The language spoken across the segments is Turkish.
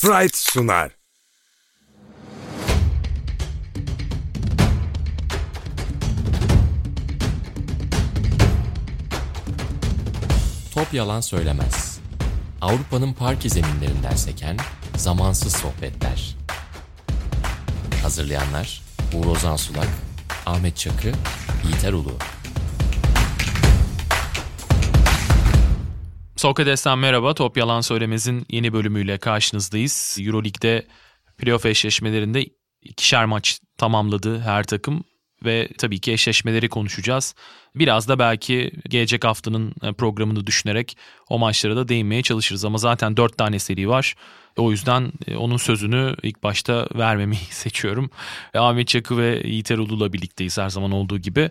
Fright sunar. Top yalan söylemez. Avrupa'nın parke zeminlerinden seken zamansız sohbetler. Hazırlayanlar Uğur Ozan Sulak, Ahmet Çakı, Yiğiter Ulu. Sokrates'ten merhaba. Top Yalan Söylemez'in yeni bölümüyle karşınızdayız. Euroleague'de playoff eşleşmelerinde ikişer maç tamamladı her takım ve tabii ki eşleşmeleri konuşacağız. Biraz da belki gelecek haftanın e, programını düşünerek o maçlara da değinmeye çalışırız ama zaten dört tane seri var. O yüzden e, onun sözünü ilk başta vermemeyi seçiyorum. Ahmet Çakı ve Yiğiter Ulu'la birlikteyiz her zaman olduğu gibi.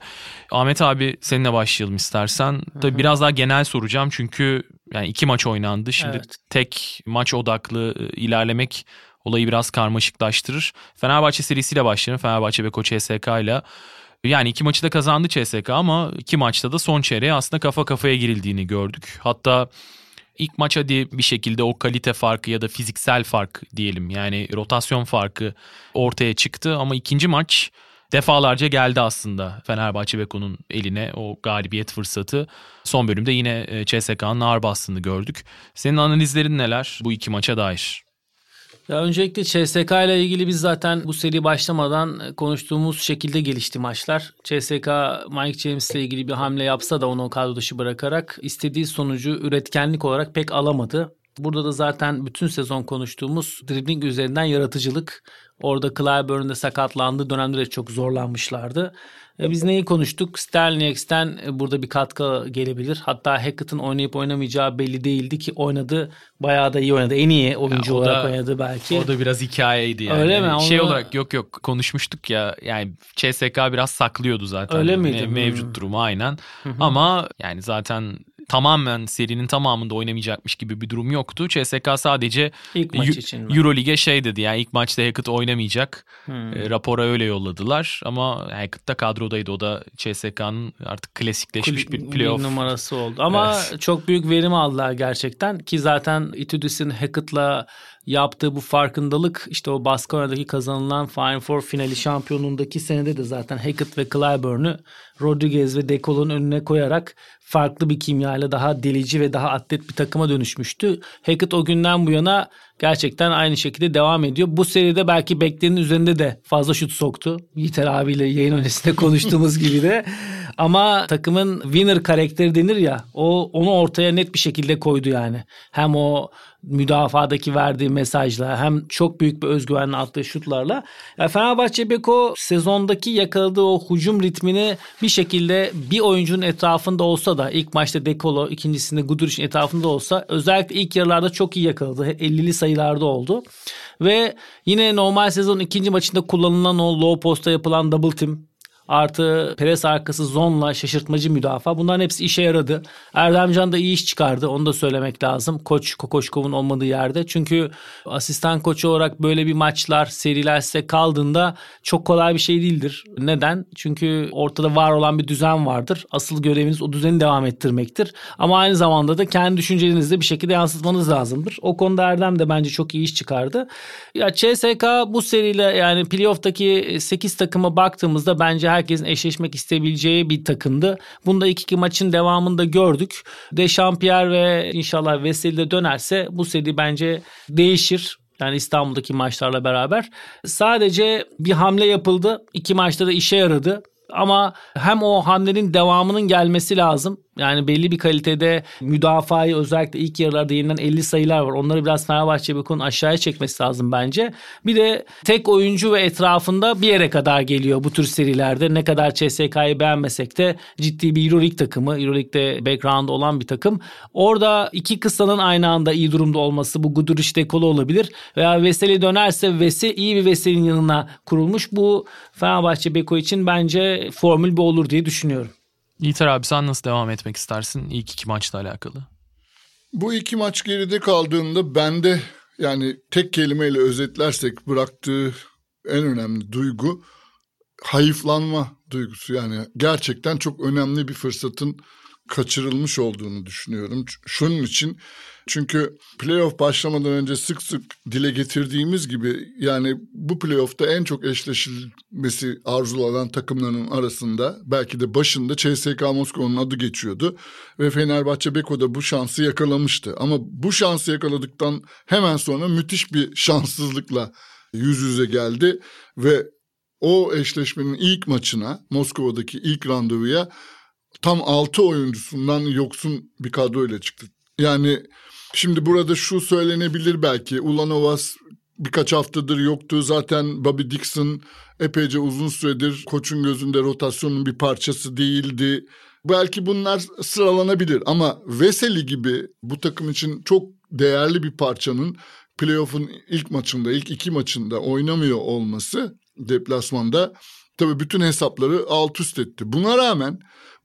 Ahmet abi seninle başlayalım istersen. Tabii biraz daha genel soracağım çünkü yani iki maç oynandı. Şimdi Evet. tek maç odaklı e, ilerlemek olayı biraz karmaşıklaştırır. Fenerbahçe serisiyle başlayalım. Fenerbahçe ve Koç HSK ile. Yani iki maçı da kazandı CSK ama iki maçta da son çeyreğe aslında kafa kafaya girildiğini gördük. Hatta ilk maç hadi bir şekilde o kalite farkı ya da fiziksel fark diyelim yani rotasyon farkı ortaya çıktı ama ikinci maç defalarca geldi aslında Fenerbahçe Beko'nun eline o galibiyet fırsatı. Son bölümde yine e, CSK'nın ağır bastığını gördük. Senin analizlerin neler bu iki maça dair? Ya öncelikle CSK ile ilgili biz zaten bu seri başlamadan konuştuğumuz şekilde gelişti maçlar. CSK Mike James ile ilgili bir hamle yapsa da onu kadro dışı bırakarak istediği sonucu üretkenlik olarak pek alamadı. Burada da zaten bütün sezon konuştuğumuz dribbling üzerinden yaratıcılık. Orada Clyburn'un de sakatlandığı dönemde de çok zorlanmışlardı. E, Biz neyi konuştuk? Sterling'den burada bir katkı gelebilir. Hatta Hackett'ın oynayıp oynamayacağı belli değildi ki oynadı. Bayağı da iyi oynadı. En iyi oyuncu Ya o olarak da- oynadı belki. O da biraz hikayeydi yani. Öyle mi? Yani Şey Onu- olarak yok yok konuşmuştuk ya yani CSK biraz saklıyordu zaten. Öyle miydi? Me- Hmm. mevcut durumu aynen. Ama yani zaten tamamen serinin tamamında oynamayacakmış gibi bir durum yoktu. CSK sadece İlk maç için? Euroleague'e şey dedi yani ilk maçta Hackett oynamayacak. Hmm. E, rapora öyle yolladılar ama Hackett da kadrodaydı. O da CSK'nın artık klasikleşmiş Kul- bir playoff. numarası oldu. Ama çok büyük verim aldılar gerçekten ki zaten Itudis'in Hackett'la yaptığı bu farkındalık işte o Baskonya'daki kazanılan Final Four finali şampiyonluğundaki senede de zaten Hackett ve Clyburn'u Rodriguez ve Decol'un önüne koyarak farklı bir kimyayla daha delici ve daha atlet bir takıma dönüşmüştü. Hackett o günden bu yana gerçekten aynı şekilde devam ediyor. Bu seride belki beklenenin üzerinde de fazla şut soktu. Yiğiter abiyle yayın öncesinde konuştuğumuz gibi de. Ama takımın winner karakteri denir ya o onu ortaya net bir şekilde koydu yani. Hem o müdafadaki verdiği mesajla hem çok büyük bir özgüvenle attığı şutlarla. Ya Fenerbahçe Beko sezondaki yakaladığı o hücum ritmini bir şekilde bir oyuncunun etrafında olsa da ilk maçta Dekolo ikincisinde Guduric'in etrafında olsa özellikle ilk yarılarda çok iyi yakaladı. 50'li sayılarda oldu. Ve yine normal sezon ikinci maçında kullanılan o low posta yapılan double team artı pres arkası zonla şaşırtmacı müdafaa. Bunların hepsi işe yaradı. Erdemcan da iyi iş çıkardı. Onu da söylemek lazım. Koç Kokoşkov'un olmadığı yerde. Çünkü asistan koç olarak böyle bir maçlar, seriler size kaldığında çok kolay bir şey değildir. Neden? Çünkü ortada var olan bir düzen vardır. Asıl göreviniz o düzeni devam ettirmektir. Ama aynı zamanda da kendi düşüncelerinizi bir şekilde yansıtmanız lazımdır. O konuda Erdem de bence çok iyi iş çıkardı. Ya CSK bu seriyle yani playoff'taki 8 takıma baktığımızda bence herkesin eşleşmek isteyebileceği bir takımdı. Bunda ilk iki maçın devamında gördük. Dechampierre ve inşallah Veseli de dönerse bu seri bence değişir. Yani İstanbul'daki maçlarla beraber. Sadece bir hamle yapıldı. İki maçta da işe yaradı. Ama hem o hamlenin devamının gelmesi lazım. Yani belli bir kalitede müdafayı özellikle ilk yarılarda yeniden 50 sayılar var. Onları biraz Fenerbahçe Beko'nun aşağıya çekmesi lazım bence. Bir de tek oyuncu ve etrafında bir yere kadar geliyor bu tür serilerde. Ne kadar CSK'yı beğenmesek de ciddi bir Euroleague takımı. Euroleague'de background olan bir takım. Orada iki kısanın aynı anda iyi durumda olması bu Guduric dekolu olabilir. Veya Veseli dönerse Vesi iyi bir Veseli'nin yanına kurulmuş. Bu Fenerbahçe Beko için bence formül bu olur diye düşünüyorum. Yiğiter abi sen nasıl devam etmek istersin ilk iki maçla alakalı? Bu iki maç geride kaldığında bende yani tek kelimeyle özetlersek bıraktığı en önemli duygu hayıflanma duygusu. Yani gerçekten çok önemli bir fırsatın kaçırılmış olduğunu düşünüyorum. Şunun için çünkü playoff başlamadan önce sık sık dile getirdiğimiz gibi yani bu playoff'ta en çok eşleşilmesi arzulanan takımların arasında belki de başında CSK Moskova'nın adı geçiyordu. Ve Fenerbahçe Beko da bu şansı yakalamıştı. Ama bu şansı yakaladıktan hemen sonra müthiş bir şanssızlıkla yüz yüze geldi ve o eşleşmenin ilk maçına Moskova'daki ilk randevuya tam 6 oyuncusundan yoksun bir kadroyla çıktı. Yani şimdi burada şu söylenebilir belki Ulanovas birkaç haftadır yoktu. Zaten Bobby Dixon epeyce uzun süredir koçun gözünde rotasyonun bir parçası değildi. Belki bunlar sıralanabilir ama Veseli gibi bu takım için çok değerli bir parçanın playoff'un ilk maçında, ilk iki maçında oynamıyor olması deplasmanda tabii bütün hesapları alt üst etti. Buna rağmen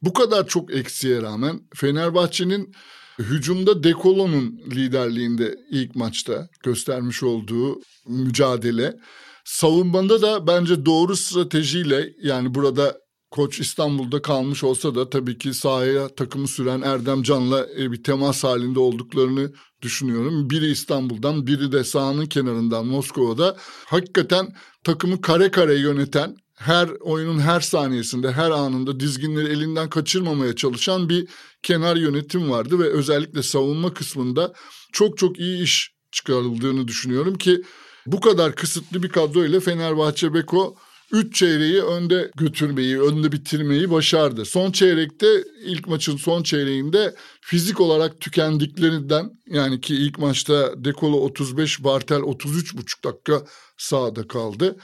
bu kadar çok eksiğe rağmen Fenerbahçe'nin hücumda Dekolo'nun liderliğinde ilk maçta göstermiş olduğu mücadele savunmada da bence doğru stratejiyle yani burada koç İstanbul'da kalmış olsa da tabii ki sahaya takımı süren Erdem Can'la e, bir temas halinde olduklarını düşünüyorum. Biri İstanbul'dan biri de sahanın kenarından Moskova'da hakikaten takımı kare kare yöneten her oyunun her saniyesinde, her anında dizginleri elinden kaçırmamaya çalışan bir kenar yönetim vardı ve özellikle savunma kısmında çok çok iyi iş çıkarıldığını düşünüyorum ki bu kadar kısıtlı bir kadro ile Fenerbahçe Beko 3 çeyreği önde götürmeyi, önde bitirmeyi başardı. Son çeyrekte ilk maçın son çeyreğinde fizik olarak tükendiklerinden yani ki ilk maçta Dekolo 35, Bartel 33,5 dakika sahada kaldı.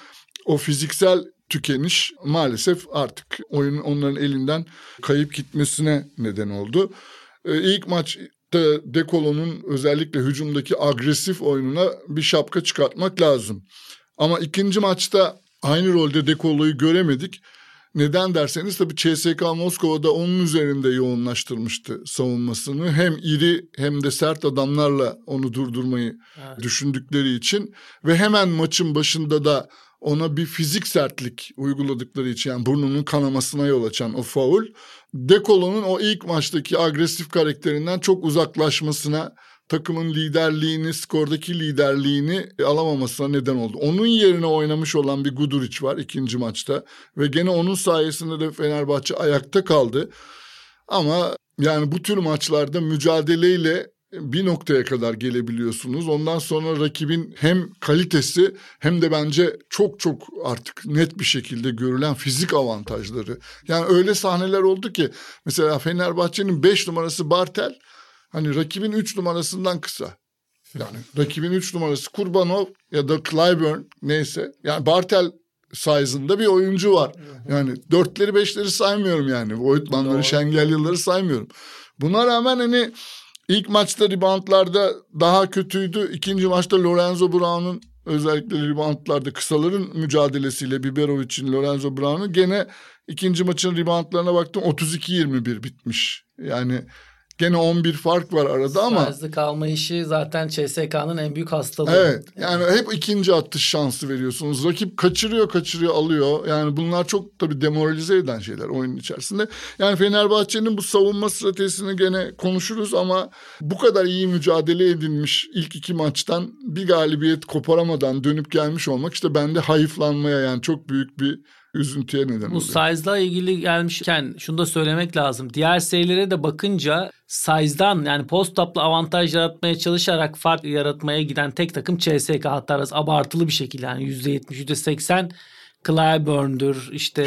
O fiziksel tükeniş maalesef artık oyunun onların elinden kayıp gitmesine neden oldu. Ee, ilk maç Dekolo'nun özellikle hücumdaki agresif oyununa bir şapka çıkartmak lazım. Ama ikinci maçta aynı rolde Dekolo'yu göremedik. Neden derseniz tabii CSK Moskova'da onun üzerinde yoğunlaştırmıştı savunmasını. Hem iri hem de sert adamlarla onu durdurmayı evet. düşündükleri için. Ve hemen maçın başında da ona bir fizik sertlik uyguladıkları için yani burnunun kanamasına yol açan o faul Dekolo'nun o ilk maçtaki agresif karakterinden çok uzaklaşmasına takımın liderliğini, skordaki liderliğini alamamasına neden oldu. Onun yerine oynamış olan bir Guduric var ikinci maçta ve gene onun sayesinde de Fenerbahçe ayakta kaldı. Ama yani bu tür maçlarda mücadeleyle bir noktaya kadar gelebiliyorsunuz. Ondan sonra rakibin hem kalitesi hem de bence çok çok artık net bir şekilde görülen fizik avantajları. Yani öyle sahneler oldu ki mesela Fenerbahçe'nin 5 numarası Bartel hani rakibin 3 numarasından kısa. Yani rakibin 3 numarası Kurbanov ya da Clyburn neyse. Yani Bartel size'ında bir oyuncu var. Yani dörtleri beşleri saymıyorum yani. Voigtman'ları, Şengelyalıları saymıyorum. Buna rağmen hani İlk maçta reboundlarda daha kötüydü. İkinci maçta Lorenzo Brown'un özellikle reboundlarda kısaların mücadelesiyle Biberovic'in Lorenzo Brown'un gene ikinci maçın reboundlarına baktım 32-21 bitmiş. Yani Gene 11 fark var arada ama. Size'lı kalma işi zaten CSK'nın en büyük hastalığı. Evet yani hep ikinci atış şansı veriyorsunuz. Rakip kaçırıyor kaçırıyor alıyor. Yani bunlar çok tabii demoralize eden şeyler oyunun içerisinde. Yani Fenerbahçe'nin bu savunma stratejisini gene konuşuruz ama bu kadar iyi mücadele edilmiş ilk iki maçtan bir galibiyet koparamadan dönüp gelmiş olmak işte bende hayıflanmaya yani çok büyük bir üzüntüye neden oluyor. Bu size'la ilgili gelmişken şunu da söylemek lazım. Diğer serilere de bakınca size'dan yani post-up'la avantaj yaratmaya çalışarak fark yaratmaya giden tek takım CSK hatta abartılı bir şekilde yani %70, %80 Clyburn'dur işte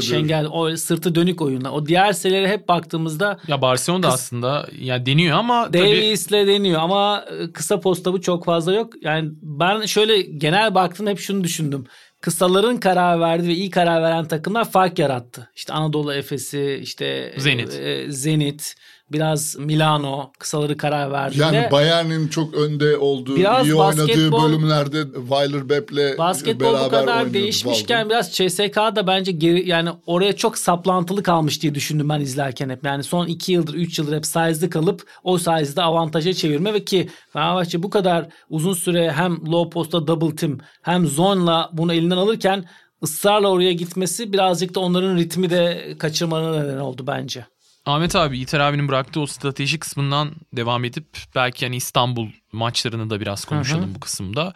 Şengel o sırtı dönük oyunlar. O diğer serilere hep baktığımızda ya Barcelona da aslında ya deniyor ama Davies'le tabii... deniyor ama kısa posta bu çok fazla yok. Yani ben şöyle genel baktığımda hep şunu düşündüm kısaların karar verdi ve iyi karar veren takımlar fark yarattı. İşte Anadolu Efes'i, işte Zenit. E, Zenit, biraz Milano kısaları karar verdi. Yani Bayern'in çok önde olduğu, biraz iyi oynadığı bölümlerde Weiler Bepp'le basketbol beraber bu kadar değişmişken Valdir. biraz CSK da bence geri, yani oraya çok saplantılı kalmış diye düşündüm ben izlerken hep. Yani son iki yıldır, üç yıldır hep size'lı kalıp o size'da avantaja çevirme ve ki Fenerbahçe bu kadar uzun süre hem low posta double team hem zone'la bunu elinden alırken ısrarla oraya gitmesi birazcık da onların ritmi de kaçırmanın neden oldu bence. Ahmet abi İter abinin bıraktığı o strateji kısmından devam edip belki hani İstanbul maçlarını da biraz konuşalım Hı hı. bu kısımda.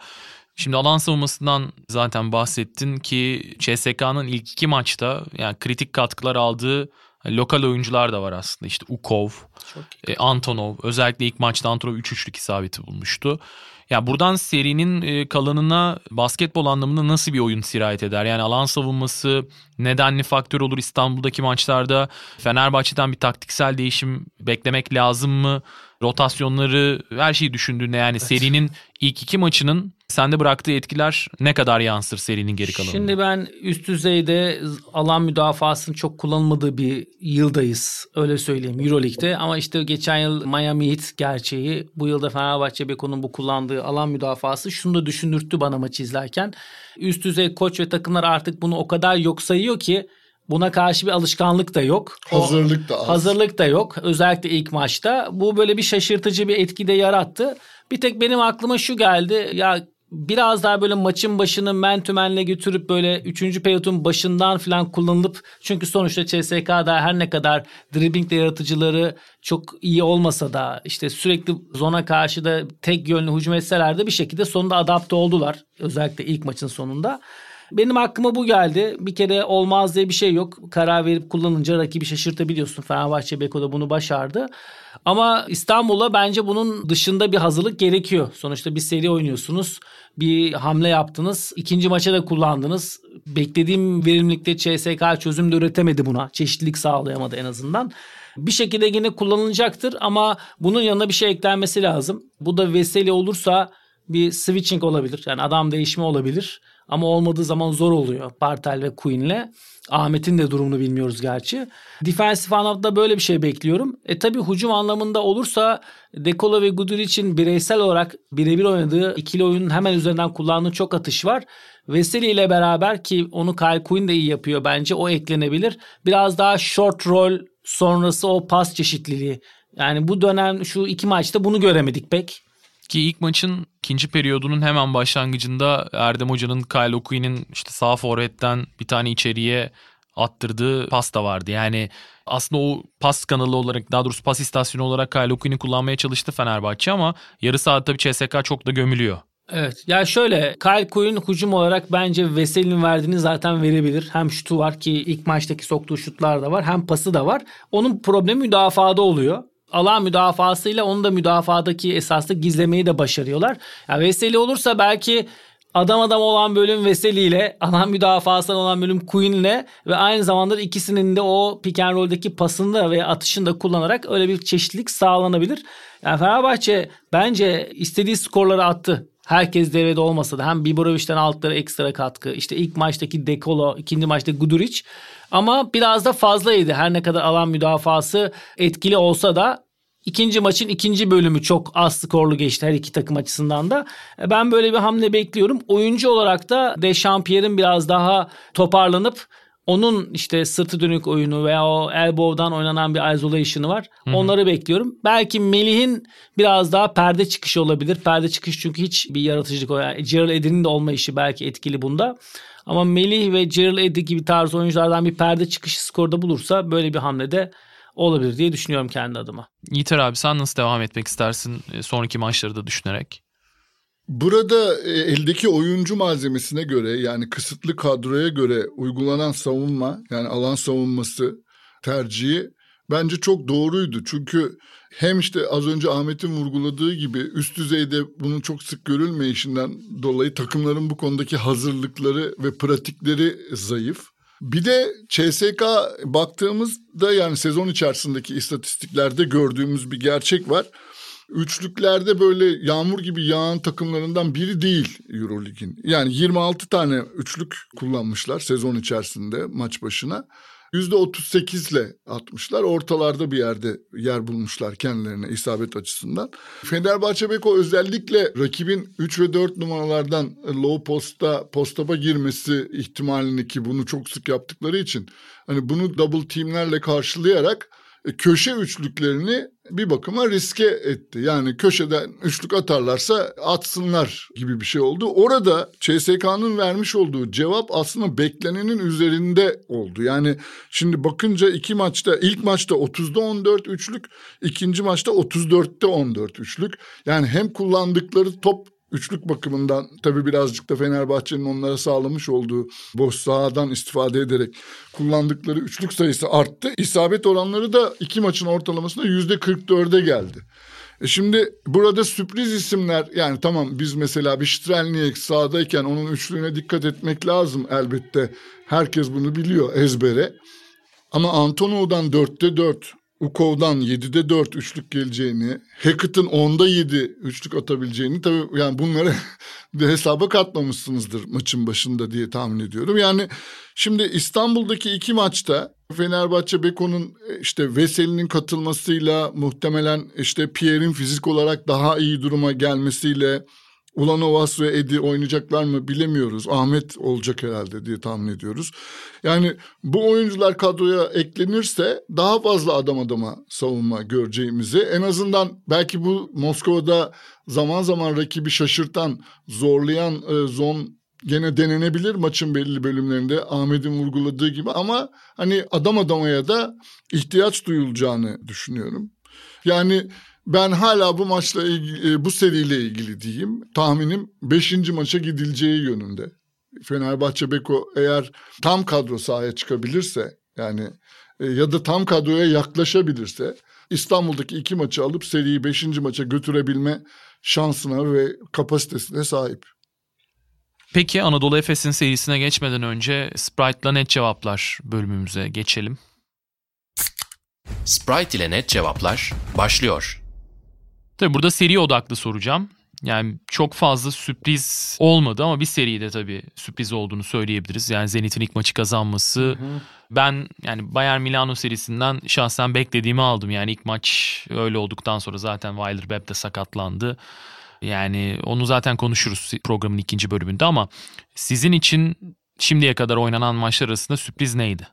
Şimdi alan savunmasından zaten bahsettin ki CSK'nın ilk iki maçta yani kritik katkılar aldığı lokal oyuncular da var aslında. İşte Ukov, e, Antonov özellikle ilk maçta Antonov 3 üçlük isabeti bulmuştu. Ya buradan serinin e, kalanına basketbol anlamında nasıl bir oyun sirayet eder? Yani alan savunması nedenli faktör olur İstanbul'daki maçlarda. Fenerbahçe'den bir taktiksel değişim beklemek lazım mı? Rotasyonları her şeyi düşündüğünde yani serinin ilk iki maçının sende bıraktığı etkiler ne kadar yansır serinin geri kalanına? Şimdi ben üst düzeyde alan müdafasının çok kullanılmadığı bir yıldayız. Öyle söyleyeyim Euroleague'de. Ama işte geçen yıl Miami Heat gerçeği. Bu yılda Fenerbahçe Beko'nun bu kullandığı alan müdafası şunu da düşündürttü bana maçı izlerken. Üst düzey koç ve takımlar artık bunu o kadar yok sayıyor ki buna karşı bir alışkanlık da yok. Hazırlık da az. Hazırlık da yok. Özellikle ilk maçta. Bu böyle bir şaşırtıcı bir etki de yarattı. Bir tek benim aklıma şu geldi. Ya biraz daha böyle maçın başını mentumenle götürüp böyle 3. periyotun başından falan kullanılıp çünkü sonuçta CSK'da her ne kadar driblingle yaratıcıları çok iyi olmasa da işte sürekli zona karşı da tek yönlü hücum etseler de bir şekilde sonunda adapte oldular. Özellikle ilk maçın sonunda. Benim aklıma bu geldi. Bir kere olmaz diye bir şey yok. Karar verip kullanınca rakibi şaşırtabiliyorsun. Fenerbahçe Beko da bunu başardı. Ama İstanbul'a bence bunun dışında bir hazırlık gerekiyor. Sonuçta bir seri oynuyorsunuz. Bir hamle yaptınız. İkinci maça da kullandınız. Beklediğim verimlilikte CSK çözüm de üretemedi buna. Çeşitlilik sağlayamadı en azından. Bir şekilde yine kullanılacaktır ama bunun yanına bir şey eklenmesi lazım. Bu da Veseli olursa bir switching olabilir. Yani adam değişimi olabilir. Ama olmadığı zaman zor oluyor Bartel ve Queen'le. Ahmet'in de durumunu bilmiyoruz gerçi. Defensive anlamda böyle bir şey bekliyorum. E tabi hücum anlamında olursa Dekola ve Guduric'in bireysel olarak birebir oynadığı ikili oyunun hemen üzerinden kullandığı çok atış var. Veseli ile beraber ki onu Kyle Quinn de iyi yapıyor bence o eklenebilir. Biraz daha short roll sonrası o pas çeşitliliği. Yani bu dönem şu iki maçta bunu göremedik pek. Ki ilk maçın ikinci periyodunun hemen başlangıcında Erdem Hoca'nın Kyle Okui'nin işte sağ forvetten bir tane içeriye attırdığı pas da vardı. Yani aslında o pas kanalı olarak daha doğrusu pas istasyonu olarak Kyle Okui'ni kullanmaya çalıştı Fenerbahçe ama yarı saat tabii CSK çok da gömülüyor. Evet. Ya şöyle Kyle Quinn hücum olarak bence Veseli'nin verdiğini zaten verebilir. Hem şutu var ki ilk maçtaki soktuğu şutlar da var. Hem pası da var. Onun problemi müdafada oluyor. Alan müdafasıyla onu da müdafadaki esaslı gizlemeyi de başarıyorlar. Ya Veseli olursa belki adam adam olan bölüm Veseli ile alan müdafasından olan bölüm Quinn'le ve aynı zamanda ikisinin de o pick and roll'deki pasını ve atışını da kullanarak öyle bir çeşitlilik sağlanabilir. Yani Fenerbahçe bence istediği skorları attı. Herkes devrede olmasa da hem Biborovic'den aldıkları ekstra katkı. işte ilk maçtaki Dekolo, ikinci maçta Guduric. Ama biraz da fazlaydı. Her ne kadar alan müdafası etkili olsa da ikinci maçın ikinci bölümü çok az skorlu geçti her iki takım açısından da. E, Ben böyle bir hamle bekliyorum. Oyuncu olarak da Dechampierre'in biraz daha toparlanıp onun işte sırtı dönük oyunu veya o elbow'dan oynanan bir isolation'ı var. Onları bekliyorum. Belki Melih'in biraz daha perde çıkışı olabilir. Perde çıkış çünkü hiç bir yaratıcılık o. Yani Gerald Eddy'nin de olma işi belki etkili bunda. Ama Melih ve Gerald Eddy gibi tarz oyunculardan bir perde çıkışı skorda bulursa böyle bir hamlede olabilir diye düşünüyorum kendi adıma. Yiğiter abi sen nasıl devam etmek istersin e, sonraki maçları da düşünerek? Burada e, eldeki oyuncu malzemesine göre yani kısıtlı kadroya göre uygulanan savunma yani alan savunması tercihi bence çok doğruydu. Çünkü hem işte az önce Ahmet'in vurguladığı gibi üst düzeyde bunun çok sık görülmeyişinden dolayı takımların bu konudaki hazırlıkları ve pratikleri zayıf. Bir de CSK baktığımızda yani sezon içerisindeki istatistiklerde gördüğümüz bir gerçek var. Üçlüklerde böyle yağmur gibi yağan takımlarından biri değil Eurolig'in. Yani 26 tane üçlük kullanmışlar sezon içerisinde maç başına. %38 ile atmışlar. Ortalarda bir yerde yer bulmuşlar kendilerine isabet açısından. Fenerbahçe Beko özellikle rakibin 3 ve 4 numaralardan low posta postapa girmesi ihtimalini ki bunu çok sık yaptıkları için hani bunu double teamlerle karşılayarak köşe üçlüklerini bir bakıma riske etti. Yani köşeden üçlük atarlarsa atsınlar gibi bir şey oldu. Orada CSK'nın vermiş olduğu cevap aslında beklenenin üzerinde oldu. Yani şimdi bakınca iki maçta ilk maçta 30'da 14 üçlük, ikinci maçta 34'te 14 üçlük. Yani hem kullandıkları top Üçlük bakımından tabii birazcık da Fenerbahçe'nin onlara sağlamış olduğu boş sahadan istifade ederek kullandıkları üçlük sayısı arttı. İsabet oranları da iki maçın ortalamasında yüzde 44'e geldi. E şimdi burada sürpriz isimler yani tamam biz mesela bir Strelniek sahadayken onun üçlüğüne dikkat etmek lazım elbette. Herkes bunu biliyor ezbere. Ama Antonov'dan dörtte dört, Ukov'dan 7'de 4 üçlük geleceğini, Hackett'ın 10'da 7 üçlük atabileceğini tabii yani bunları de hesaba katmamışsınızdır maçın başında diye tahmin ediyorum. Yani şimdi İstanbul'daki iki maçta Fenerbahçe Beko'nun e, işte Veseli'nin katılmasıyla muhtemelen işte Pierre'in fizik olarak daha iyi duruma gelmesiyle Ulanovas ve Edi oynayacaklar mı bilemiyoruz. Ahmet olacak herhalde diye tahmin ediyoruz. Yani bu oyuncular kadroya eklenirse daha fazla adam adama savunma göreceğimizi en azından belki bu Moskova'da zaman zaman rakibi şaşırtan, zorlayan e, zon gene denenebilir maçın belli bölümlerinde Ahmet'in vurguladığı gibi ama hani adam adamaya da ihtiyaç duyulacağını düşünüyorum. Yani ben hala bu maçla ilgili, e, bu seriyle ilgili diyeyim. Tahminim 5. maça gidileceği yönünde. Fenerbahçe Beko eğer tam kadro sahaya çıkabilirse yani e, ya da tam kadroya yaklaşabilirse İstanbul'daki iki maçı alıp seriyi 5. maça götürebilme şansına ve kapasitesine sahip. Peki Anadolu Efes'in serisine geçmeden önce Sprite'la net cevaplar bölümümüze geçelim. Sprite ile net cevaplar başlıyor. Tabii burada seri odaklı soracağım. Yani çok fazla sürpriz olmadı ama bir seride tabii sürpriz olduğunu söyleyebiliriz. Yani Zenit'in ilk maçı kazanması. Hı hı. Ben yani Bayern Milano serisinden şahsen beklediğimi aldım. Yani ilk maç öyle olduktan sonra zaten Weiler Webb de sakatlandı. Yani onu zaten konuşuruz programın ikinci bölümünde ama sizin için şimdiye kadar oynanan maçlar arasında sürpriz neydi?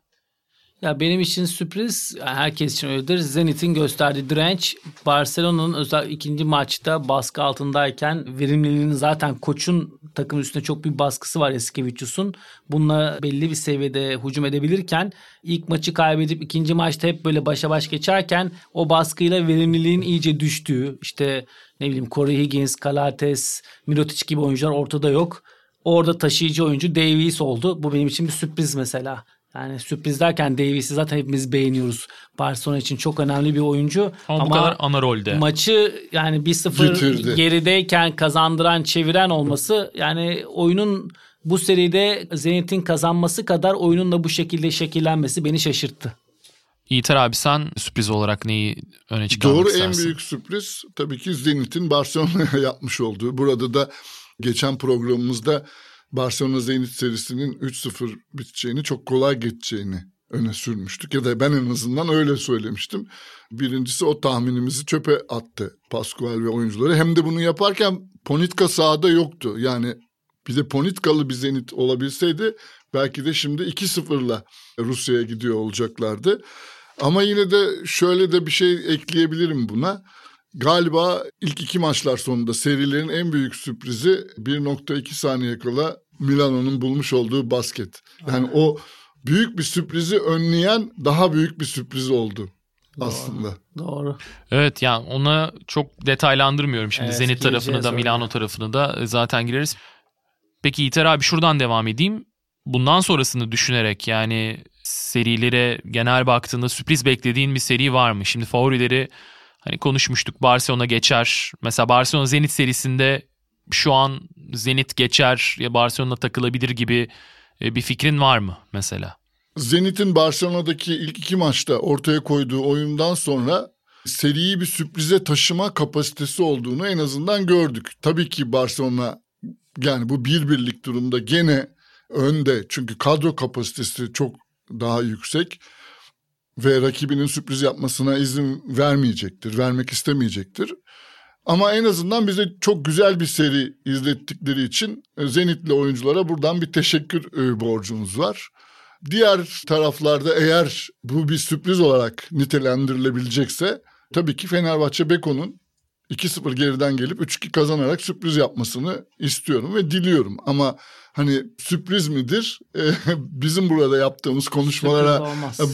Ya benim için sürpriz herkes için öyledir. Zenit'in gösterdiği direnç Barcelona'nın özel ikinci maçta baskı altındayken verimliliğinin zaten koçun takım üstünde çok bir baskısı var Eskevicius'un. Bununla belli bir seviyede hücum edebilirken ilk maçı kaybedip ikinci maçta hep böyle başa baş geçerken o baskıyla verimliliğin iyice düştüğü işte ne bileyim Corey Higgins, Kalates, Mirotic gibi oyuncular ortada yok. Orada taşıyıcı oyuncu Davies oldu. Bu benim için bir sürpriz mesela. Yani sürpriz derken Davis'i zaten hepimiz beğeniyoruz. Barcelona için çok önemli bir oyuncu. Ama, ama bu kadar ana rolde. Maçı yani 1-0 gerideyken kazandıran, çeviren olması yani oyunun bu seride Zenit'in kazanması kadar oyunun da bu şekilde şekillenmesi beni şaşırttı. Yiğiter abi sen sürpriz olarak neyi öne çıkarmak Doğru istersin? en büyük sürpriz tabii ki Zenit'in Barcelona'ya yapmış olduğu. Burada da geçen programımızda Barcelona Zenit serisinin 3-0 biteceğini, çok kolay geçeceğini öne sürmüştük. Ya da ben en azından öyle söylemiştim. Birincisi o tahminimizi çöpe attı Pascual ve oyuncuları. Hem de bunu yaparken Ponitka sahada yoktu. Yani bir de Ponitkalı bir Zenit olabilseydi belki de şimdi 2-0'la Rusya'ya gidiyor olacaklardı. Ama yine de şöyle de bir şey ekleyebilirim buna. Galiba ilk iki maçlar sonunda serilerin en büyük sürprizi 1.2 saniye kala Milano'nun bulmuş olduğu basket. Yani o büyük bir sürprizi önleyen daha büyük bir sürpriz oldu Doğru. aslında. Doğru. Evet yani ona çok detaylandırmıyorum şimdi. Evet, Zenit tarafını da Milano tarafını da e, zaten gireriz. Peki Yiğiter abi şuradan devam edeyim. Bundan sonrasını düşünerek yani serilere genel baktığında sürpriz beklediğin bir seri var mı? Şimdi favorileri hani konuşmuştuk Barcelona geçer. Mesela Barcelona Zenit serisinde şu an Zenit geçer ya Barcelona takılabilir gibi e, bir fikrin var mı mesela? Zenit'in Barcelona'daki ilk iki maçta ortaya koyduğu oyundan sonra seriyi bir sürprize taşıma kapasitesi olduğunu en azından gördük. Tabii ki Barcelona yani bu bir birlik durumda gene önde çünkü kadro kapasitesi çok daha yüksek ve rakibinin sürpriz yapmasına izin vermeyecektir, vermek istemeyecektir. Ama en azından bize çok güzel bir seri izlettikleri için e, Zenitli oyunculara buradan bir teşekkür e, borcumuz var. Diğer taraflarda eğer bu bir sürpriz olarak nitelendirilebilecekse tabii ki Fenerbahçe Beko'nun 2-0 geriden gelip 3-2 kazanarak sürpriz yapmasını istiyorum ve diliyorum. Ama hani sürpriz midir? Bizim burada yaptığımız konuşmalara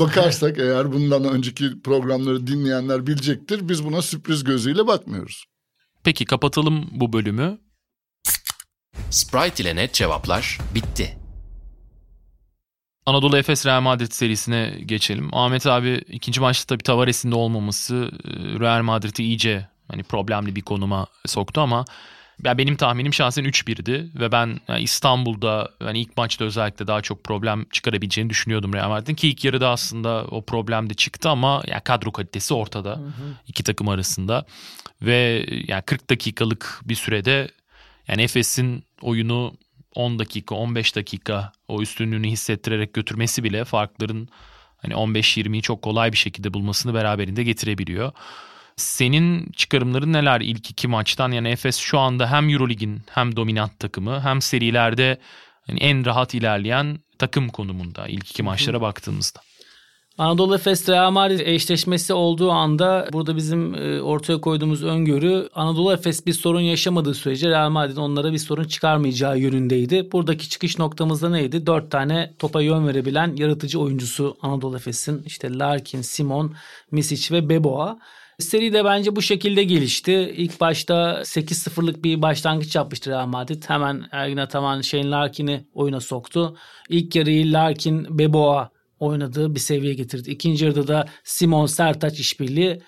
bakarsak eğer bundan önceki programları dinleyenler bilecektir. Biz buna sürpriz gözüyle bakmıyoruz. Peki kapatalım bu bölümü. Sprite ile net cevaplar bitti. Anadolu Efes Real Madrid serisine geçelim. Ahmet abi ikinci maçta tabii Tavares'in de olmaması e, Real Madrid'i iyice hani problemli bir konuma soktu ama ya benim tahminim şahsen 3-1'di ve ben yani İstanbul'da yani ilk maçta özellikle daha çok problem çıkarabileceğini düşünüyordum Real Madrid'in ki ilk yarıda aslında o problem de çıktı ama ya kadro kalitesi ortada hı hı. iki takım arasında ve yani 40 dakikalık bir sürede yani Efes'in oyunu 10 dakika 15 dakika o üstünlüğünü hissettirerek götürmesi bile farkların hani 15-20'yi çok kolay bir şekilde bulmasını beraberinde getirebiliyor. Senin çıkarımların neler ilk iki maçtan? Yani Efes şu anda hem Eurolig'in hem dominant takımı hem serilerde hani en rahat ilerleyen takım konumunda ilk iki maçlara baktığımızda. Anadolu Efes Real Madrid eşleşmesi olduğu anda burada bizim e, ortaya koyduğumuz öngörü Anadolu Efes bir sorun yaşamadığı sürece Real Madrid onlara bir sorun çıkarmayacağı yönündeydi. Buradaki çıkış noktamızda neydi? Dört tane topa yön verebilen yaratıcı oyuncusu Anadolu Efes'in işte Larkin, Simon, Misic ve Beboa. Seri de bence bu şekilde gelişti. İlk başta 8-0'lık bir başlangıç yapmıştı Real Madrid. Hemen Ergin Ataman Shane Larkin'i oyuna soktu. İlk yarıyı Larkin, Beboa oynadığı bir seviyeye getirdi. İkinci yarıda da Simon Sertaç işbirliği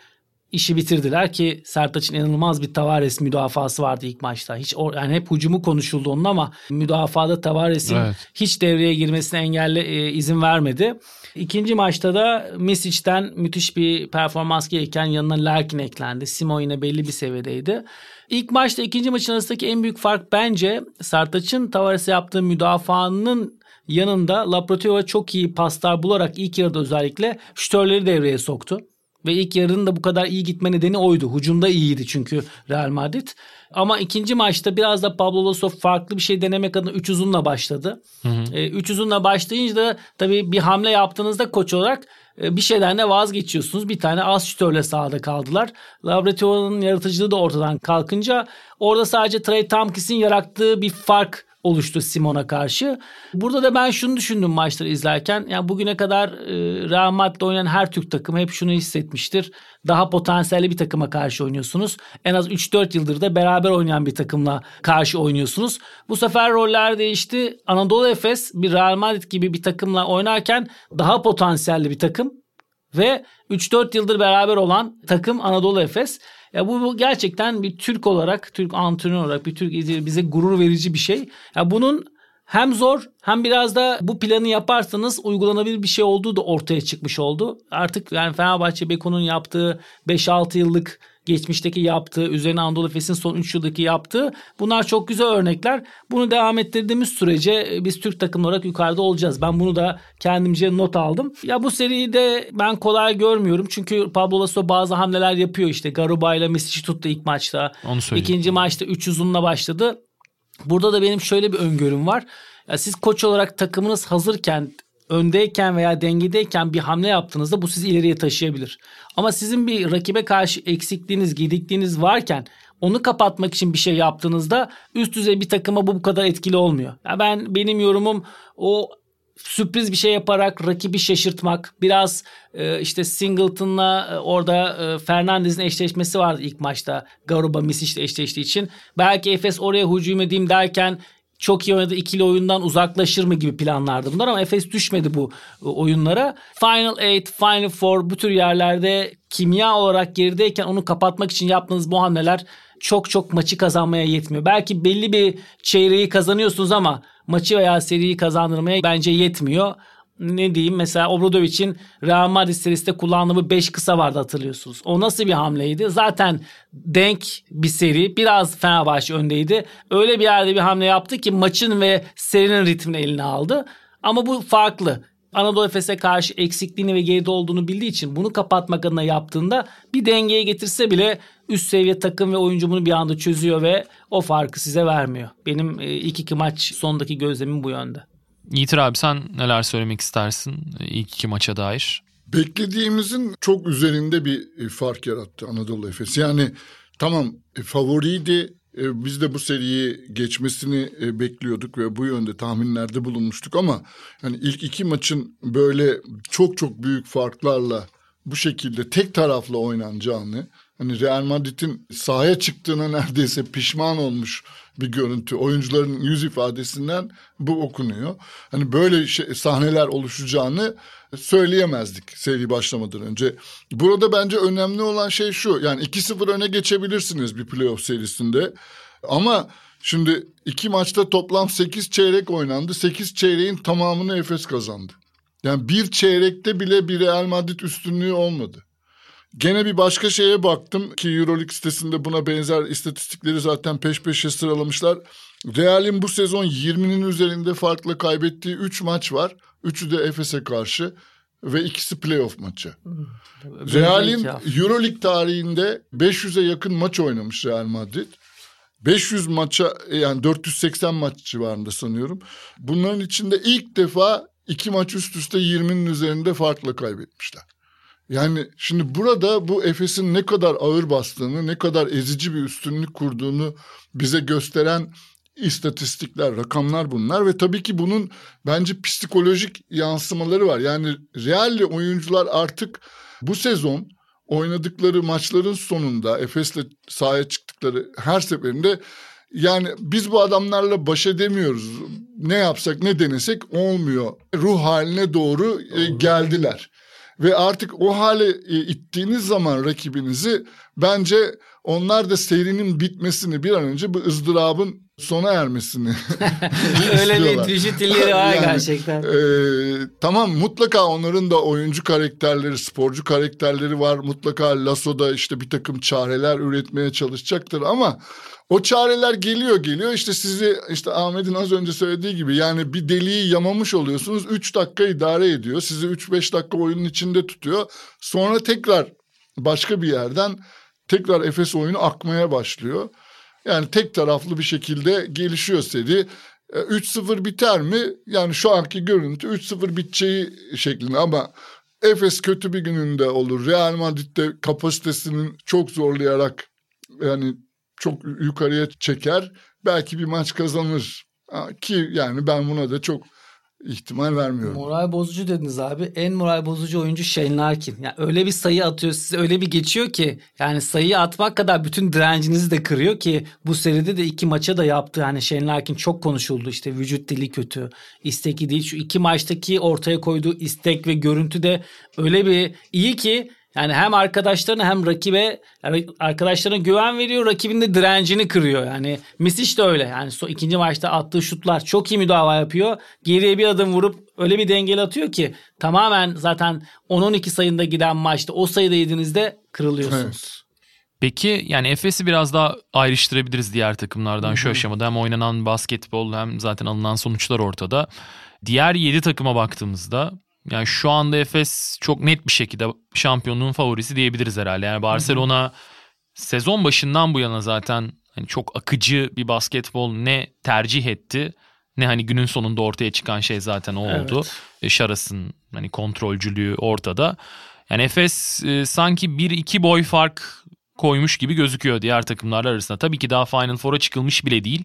işi bitirdiler ki Sertaç'ın inanılmaz bir Tavares müdafası vardı ilk maçta. Hiç or, yani hep hücumu konuşuldu onun ama müdafada Tavares'in evet. hiç devreye girmesine engelle e, izin vermedi. İkinci maçta da Misic'ten müthiş bir performans gelirken yanına Larkin eklendi. Simon yine belli bir seviyedeydi. İlk maçta ikinci maçın arasındaki en büyük fark bence Sertaç'ın Tavares'e yaptığı müdafaanın yanında Laprotiva çok iyi paslar bularak ilk yarıda özellikle şütörleri devreye soktu. Ve ilk yarının da bu kadar iyi gitme nedeni oydu. Hucumda iyiydi çünkü Real Madrid. Ama ikinci maçta biraz da Pablo Lasso farklı bir şey denemek adına 3 uzunla başladı. 3 e, uzunla başlayınca da tabii bir hamle yaptığınızda koç olarak e, bir şeyden de vazgeçiyorsunuz. Bir tane az şütörle sahada kaldılar. Labrativa'nın yaratıcılığı da ortadan kalkınca orada sadece Trey Tompkins'in yarattığı bir fark oluştu Simon'a karşı. Burada da ben şunu düşündüm maçları izlerken. Yani bugüne kadar e, Real Madrid'de oynayan her Türk takımı hep şunu hissetmiştir. Daha potansiyelli bir takıma karşı oynuyorsunuz. En az 3-4 yıldır da beraber oynayan bir takımla karşı oynuyorsunuz. Bu sefer roller değişti. Anadolu Efes bir Real Madrid gibi bir takımla oynarken daha potansiyelli bir takım ve 3-4 yıldır beraber olan takım Anadolu Efes. Ya bu, bu gerçekten bir Türk olarak, Türk antrenör olarak, bir Türk bize gurur verici bir şey. Ya bunun hem zor hem biraz da bu planı yaparsanız uygulanabilir bir şey olduğu da ortaya çıkmış oldu. Artık yani Fenerbahçe Beko'nun yaptığı 5-6 yıllık geçmişteki yaptığı, üzerine Anadolu Efes'in son 3 yıldaki yaptığı bunlar çok güzel örnekler. Bunu devam ettirdiğimiz sürece e, biz Türk takım olarak yukarıda olacağız. Ben bunu da kendimce not aldım. Ya bu seriyi de ben kolay görmüyorum. Çünkü Pablo Lasso bazı hamleler yapıyor işte. Garuba ile Mesic'i tuttu ilk maçta. Onu İkinci maçta 3 uzunla başladı. Burada da benim şöyle bir öngörüm var. Ya siz koç olarak takımınız hazırken öndeyken veya dengedeyken bir hamle yaptığınızda bu sizi ileriye taşıyabilir. Ama sizin bir rakibe karşı eksikliğiniz, gedikliğiniz varken onu kapatmak için bir şey yaptığınızda üst düzey bir takıma bu bu kadar etkili olmuyor. Ya ben benim yorumum o sürpriz bir şey yaparak rakibi şaşırtmak. Biraz e, işte Singleton'la e, orada e, Fernandez'in eşleşmesi vardı ilk maçta. Garuba Misic'le eşleştiği için. Belki Efes oraya hücum edeyim derken çok iyi oynadı ikili oyundan uzaklaşır mı gibi planlardı bunlar ama Efes düşmedi bu e, oyunlara. Final 8, Final 4 bu tür yerlerde kimya olarak gerideyken onu kapatmak için yaptığınız bu hamleler çok çok maçı kazanmaya yetmiyor. Belki belli bir çeyreği kazanıyorsunuz ama maçı veya seriyi kazandırmaya bence yetmiyor ne diyeyim mesela Obradovic'in Real Madrid serisinde kullandığı 5 kısa vardı hatırlıyorsunuz. O nasıl bir hamleydi? Zaten denk bir seri. Biraz Fenerbahçe öndeydi. Öyle bir yerde bir hamle yaptı ki maçın ve serinin ritmini eline aldı. Ama bu farklı. Anadolu Efes'e karşı eksikliğini ve geride olduğunu bildiği için bunu kapatmak adına yaptığında bir dengeye getirse bile üst seviye takım ve oyuncu bunu bir anda çözüyor ve o farkı size vermiyor. Benim e, ilk iki maç sondaki gözlemim bu yönde. Yiğitir abi sen neler söylemek istersin ilk iki maça dair? Beklediğimizin çok üzerinde bir fark yarattı Anadolu Efes. Yani tamam e, favoriydi. E, biz de bu seriyi geçmesini e, bekliyorduk ve bu yönde tahminlerde bulunmuştuk ama yani ilk iki maçın böyle çok çok büyük farklarla bu şekilde tek taraflı oynanacağını hani Real Madrid'in sahaya çıktığına neredeyse pişman olmuş bir görüntü. Oyuncuların yüz ifadesinden bu okunuyor. Hani böyle şey, sahneler oluşacağını söyleyemezdik seri başlamadan önce. Burada bence önemli olan şey şu. Yani 2-0 öne geçebilirsiniz bir playoff serisinde. Ama şimdi iki maçta toplam 8 çeyrek oynandı. 8 çeyreğin tamamını Efes kazandı. Yani bir çeyrekte bile bir Real Madrid üstünlüğü olmadı. Gene bir başka şeye baktım ki Euroleague sitesinde buna benzer istatistikleri zaten peş peşe sıralamışlar. Real'in bu sezon 20'nin üzerinde farklı kaybettiği 3 maç var. Üçü de Efes'e karşı ve ikisi playoff maçı. Real'in Euroleague tarihinde 500'e yakın maç oynamış Real Madrid. 500 maça yani 480 maç civarında sanıyorum. Bunların içinde ilk defa iki maç üst üste 20'nin üzerinde farklı kaybetmişler. Yani şimdi burada bu Efes'in ne kadar ağır bastığını, ne kadar ezici bir üstünlük kurduğunu bize gösteren istatistikler, rakamlar bunlar ve tabii ki bunun bence psikolojik yansımaları var. Yani Real'li oyuncular artık bu sezon oynadıkları maçların sonunda Efes'le sahaya çıktıkları her seferinde yani biz bu adamlarla baş edemiyoruz. Ne yapsak ne denesek olmuyor. Ruh haline doğru e, geldiler. Ve artık o hale e, ittiğiniz zaman rakibinizi bence onlar da serinin bitmesini bir an önce bu ızdırabın sona ermesini Öyle bir dijitalleri var yani, gerçekten. E, tamam mutlaka onların da oyuncu karakterleri, sporcu karakterleri var. Mutlaka Lasso'da işte bir takım çareler üretmeye çalışacaktır ama o çareler geliyor geliyor işte sizi işte Ahmet'in az önce söylediği gibi yani bir deliği yamamış oluyorsunuz. Üç dakika idare ediyor. Sizi üç beş dakika oyunun içinde tutuyor. Sonra tekrar başka bir yerden tekrar Efes oyunu akmaya başlıyor. Yani tek taraflı bir şekilde gelişiyor seri. 3-0 e, biter mi? Yani şu anki görüntü 3-0 biteceği şeklinde ama Efes kötü bir gününde olur. Real Madrid'de kapasitesinin çok zorlayarak yani çok yukarıya çeker. Belki bir maç kazanır. Ki yani ben buna da çok ihtimal vermiyorum. Moral bozucu dediniz abi. En moral bozucu oyuncu Shane Larkin. Yani öyle bir sayı atıyor size öyle bir geçiyor ki yani sayıyı atmak kadar bütün direncinizi de kırıyor ki bu seride de iki maça da yaptı. Yani Shane Larkin çok konuşuldu işte vücut dili kötü, isteki değil. Şu iki maçtaki ortaya koyduğu istek ve görüntü de öyle bir iyi ki yani hem arkadaşlarına hem rakibe yani arkadaşlarına güven veriyor, rakibin de direncini kırıyor. Yani Misic de öyle. Yani so, ikinci maçta attığı şutlar çok iyi müdafaa yapıyor. Geriye bir adım vurup öyle bir dengeli atıyor ki tamamen zaten 10-12 sayında giden maçta o sayıda yediğinizde kırılıyorsunuz. Peki yani Efes'i biraz daha ayrıştırabiliriz diğer takımlardan Hı-hı. şu aşamada. Hem oynanan basketbol hem zaten alınan sonuçlar ortada. Diğer 7 takıma baktığımızda yani şu anda Efes çok net bir şekilde şampiyonluğun favorisi diyebiliriz herhalde. Yani Barcelona Hı-hı. sezon başından bu yana zaten hani çok akıcı bir basketbol ne tercih etti ne hani günün sonunda ortaya çıkan şey zaten o oldu. E, Şaras'ın hani kontrolcülüğü ortada. Yani Efes e, sanki 1-2 boy fark koymuş gibi gözüküyor diğer takımlar arasında. Tabii ki daha Final Four'a çıkılmış bile değil.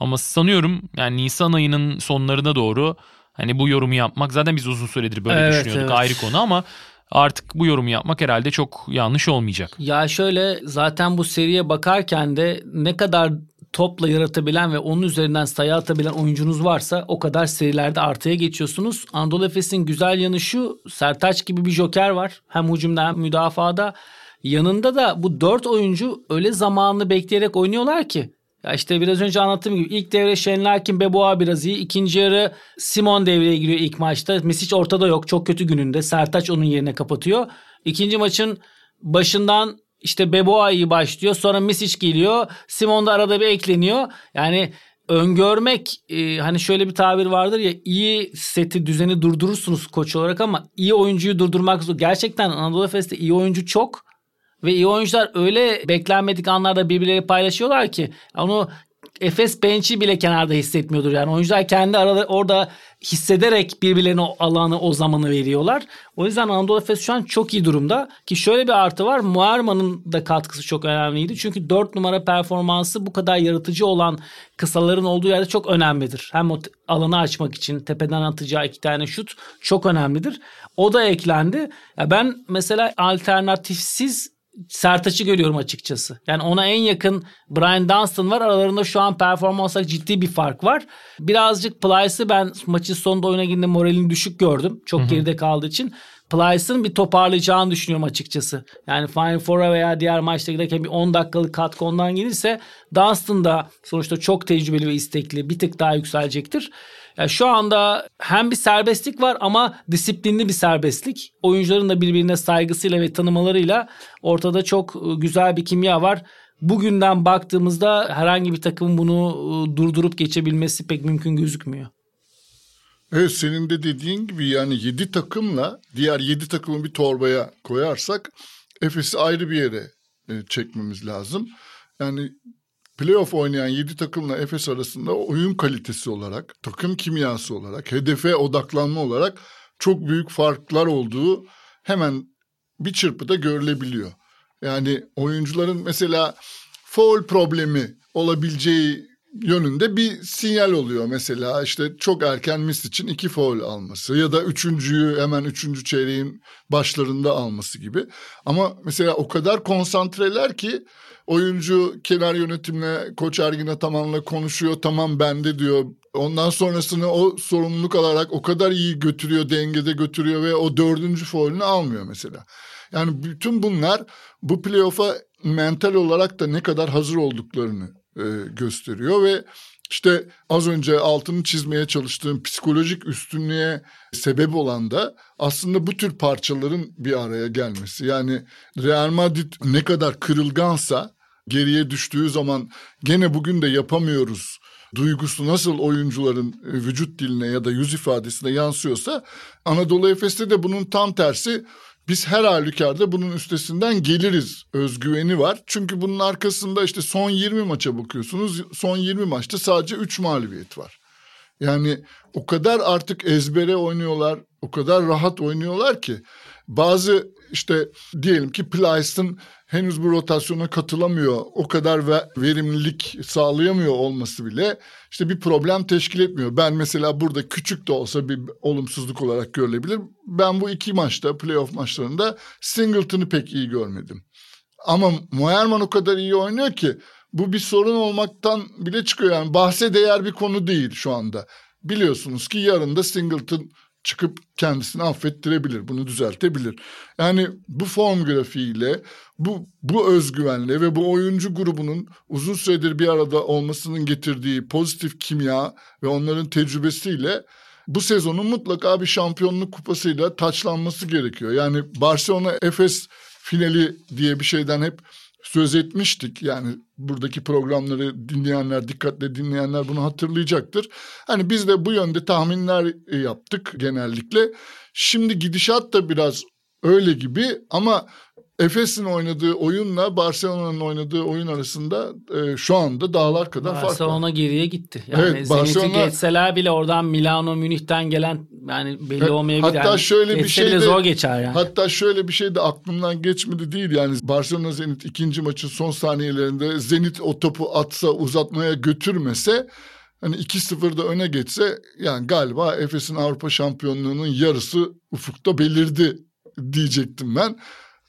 Ama sanıyorum yani Nisan ayının sonlarına doğru Hani bu yorumu yapmak zaten biz uzun süredir böyle evet, düşünüyorduk evet. ayrı konu ama artık bu yorumu yapmak herhalde çok yanlış olmayacak. Ya şöyle zaten bu seriye bakarken de ne kadar topla yaratabilen ve onun üzerinden sayı atabilen oyuncunuz varsa o kadar serilerde artıya geçiyorsunuz. Anadolu Efes'in güzel yanı şu Sertaç gibi bir joker var. Hem hücumda hem müdafada. Yanında da bu dört oyuncu öyle zamanını bekleyerek oynuyorlar ki ya işte biraz önce anlattığım gibi ilk devre Shane Larkin, Beboa biraz iyi. İkinci yarı Simon devreye giriyor ilk maçta. Misic ortada yok. Çok kötü gününde. Sertaç onun yerine kapatıyor. İkinci maçın başından işte Beboa iyi başlıyor. Sonra Misic geliyor. Simon da arada bir ekleniyor. Yani öngörmek e, hani şöyle bir tabir vardır ya iyi seti düzeni durdurursunuz koç olarak ama iyi oyuncuyu durdurmak zor. Gerçekten Anadolu Efes'te iyi oyuncu çok ve iyi oyuncular öyle beklenmedik anlarda birbirleri paylaşıyorlar ki onu Efes bench'i bile kenarda hissetmiyordur. Yani oyuncular kendi arada orada hissederek birbirlerine o alanı o zamanı veriyorlar. O yüzden Anadolu Efes şu an çok iyi durumda. Ki şöyle bir artı var. Muarman'ın da katkısı çok önemliydi. Çünkü 4 numara performansı bu kadar yaratıcı olan kısaların olduğu yerde çok önemlidir. Hem o alanı açmak için tepeden atacağı iki tane şut çok önemlidir. O da eklendi. Ya ben mesela alternatifsiz Sertaç'ı görüyorum açıkçası. Yani ona en yakın Brian Dunstan var. Aralarında şu an performans olarak ciddi bir fark var. Birazcık Plyce'ı ben maçın sonunda oyuna girdiğinde moralini düşük gördüm. Çok Hı-hı. geride kaldığı için. Plyce'ın bir toparlayacağını düşünüyorum açıkçası. Yani Final Four'a veya diğer maçta giderken bir 10 dakikalık katkı ondan gelirse Dunstan da sonuçta çok tecrübeli ve istekli bir tık daha yükselecektir. Yani şu anda hem bir serbestlik var ama disiplinli bir serbestlik. Oyuncuların da birbirine saygısıyla ve tanımalarıyla ortada çok ıı, güzel bir kimya var. Bugünden baktığımızda herhangi bir takımın bunu ıı, durdurup geçebilmesi pek mümkün gözükmüyor. Evet senin de dediğin gibi yani 7 takımla diğer 7 takımı bir torbaya koyarsak Efes'i ayrı bir yere e, çekmemiz lazım. Yani playoff oynayan 7 takımla Efes arasında oyun kalitesi olarak, takım kimyası olarak, hedefe odaklanma olarak çok büyük farklar olduğu hemen bir çırpıda görülebiliyor. Yani oyuncuların mesela foul problemi olabileceği yönünde bir sinyal oluyor mesela işte çok erken mis için iki foul alması ya da üçüncüyü hemen üçüncü çeyreğin başlarında alması gibi. Ama mesela o kadar konsantreler ki oyuncu kenar yönetimle koç Ergin Ataman'la konuşuyor tamam bende diyor. Ondan sonrasını o sorumluluk alarak o kadar iyi götürüyor dengede götürüyor ve o dördüncü foulünü almıyor mesela. Yani bütün bunlar bu playoff'a mental olarak da ne kadar hazır olduklarını e, gösteriyor ve işte az önce altını çizmeye çalıştığım psikolojik üstünlüğe sebep olan da aslında bu tür parçaların bir araya gelmesi. Yani Real Madrid ne kadar kırılgansa geriye düştüğü zaman gene bugün de yapamıyoruz duygusu nasıl oyuncuların e, vücut diline ya da yüz ifadesine yansıyorsa Anadolu Efes'te de bunun tam tersi biz her halükarda bunun üstesinden geliriz özgüveni var. Çünkü bunun arkasında işte son 20 maça bakıyorsunuz. Son 20 maçta sadece 3 mağlubiyet var. Yani o kadar artık ezbere oynuyorlar, o kadar rahat oynuyorlar ki bazı işte diyelim ki Plyce'ın henüz bu rotasyona katılamıyor, o kadar verimlilik sağlayamıyor olması bile işte bir problem teşkil etmiyor. Ben mesela burada küçük de olsa bir olumsuzluk olarak görülebilir. Ben bu iki maçta, playoff maçlarında Singleton'ı pek iyi görmedim. Ama Moerman o kadar iyi oynuyor ki bu bir sorun olmaktan bile çıkıyor. Yani bahse değer bir konu değil şu anda. Biliyorsunuz ki yarın da Singleton çıkıp kendisini affettirebilir, bunu düzeltebilir. Yani bu form grafiğiyle, bu, bu özgüvenle ve bu oyuncu grubunun uzun süredir bir arada olmasının getirdiği pozitif kimya ve onların tecrübesiyle bu sezonun mutlaka bir şampiyonluk kupasıyla taçlanması gerekiyor. Yani Barcelona Efes finali diye bir şeyden hep söz etmiştik. Yani buradaki programları dinleyenler, dikkatle dinleyenler bunu hatırlayacaktır. Hani biz de bu yönde tahminler yaptık genellikle. Şimdi gidişat da biraz öyle gibi ama Efes'in oynadığı oyunla Barcelona'nın oynadığı oyun arasında e, şu anda dağlar kadar Barcelona fark var. Barcelona geriye gitti. Yani evet, Barcelona geçseler bile oradan Milano Münih'ten gelen yani belli olmayabilir. Hatta yani, şöyle bir şey de zor geçer yani. Hatta şöyle bir şey de aklımdan geçmedi değil yani Barcelona Zenit ikinci maçın son saniyelerinde Zenit o topu atsa uzatmaya götürmese hani 2-0'da öne geçse yani galiba Efes'in Avrupa şampiyonluğunun yarısı ufukta belirdi diyecektim ben.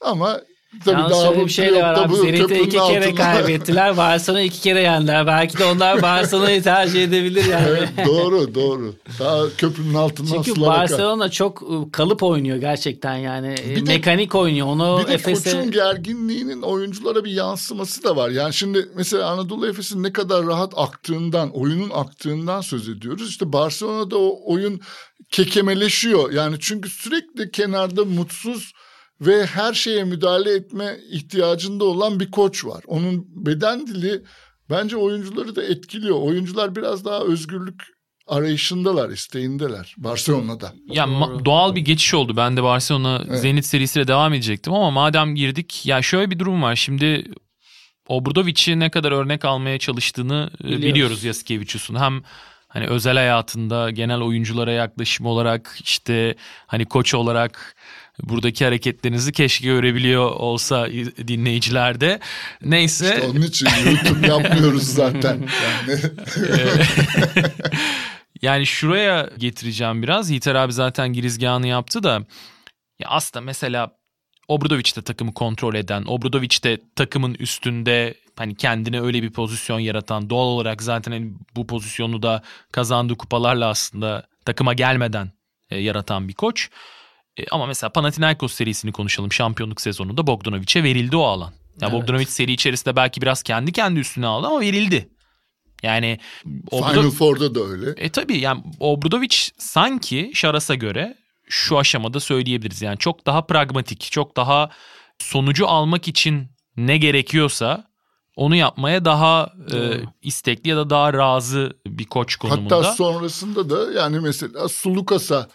Ama Tabii Yalnız şöyle bir şey de var abi. Zenit'e iki altında. kere kaybettiler. Barcelona iki kere yendiler. Belki de onlar Barcelona'yı tercih edebilir yani. evet, doğru doğru. Daha köprünün altından Çünkü. Barcelona çok ıı, kalıp oynuyor gerçekten yani. Bir Mekanik de, oynuyor. Onu bir de Efes'e... koçun gerginliğinin oyunculara bir yansıması da var. Yani şimdi mesela Anadolu Efes'in ne kadar rahat aktığından, oyunun aktığından söz ediyoruz. İşte Barcelona'da o oyun kekemeleşiyor. Yani çünkü sürekli kenarda mutsuz ve her şeye müdahale etme ihtiyacında olan bir koç var. Onun beden dili bence oyuncuları da etkiliyor. Oyuncular biraz daha özgürlük arayışındalar, isteğindeler Barcelona'da. Ya ma- doğal bir geçiş oldu. Ben de Barcelona evet. Zenit serisiyle devam edecektim ama madem girdik ya şöyle bir durum var. Şimdi Obradovic'i ne kadar örnek almaya çalıştığını e, biliyoruz, biliyoruz Yasikevicius'un. Hem hani özel hayatında genel oyunculara yaklaşım olarak işte hani koç olarak buradaki hareketlerinizi keşke görebiliyor olsa dinleyicilerde. Neyse. İşte onun için YouTube yapmıyoruz zaten. Yani. yani şuraya getireceğim biraz. Yiğiter abi zaten girizgahını yaptı da ya aslında mesela Obradoviç de takımı kontrol eden, Obradoviç de takımın üstünde hani kendine öyle bir pozisyon yaratan, doğal olarak zaten hani bu pozisyonu da kazandığı kupalarla aslında takıma gelmeden e, yaratan bir koç. E, ama mesela Panathinaikos serisini konuşalım. Şampiyonluk sezonunda Bogdanovic'e verildi o alan. Yani evet. Bogdanovic seri içerisinde belki biraz kendi kendi üstüne aldı ama verildi. Yani Final Four'da da öyle. E tabii yani Obradovic sanki Şaras'a göre şu aşamada söyleyebiliriz. Yani çok daha pragmatik, çok daha sonucu almak için ne gerekiyorsa onu yapmaya daha e, istekli ya da daha razı bir koç konumunda. Hatta sonrasında da yani mesela Sulukas'a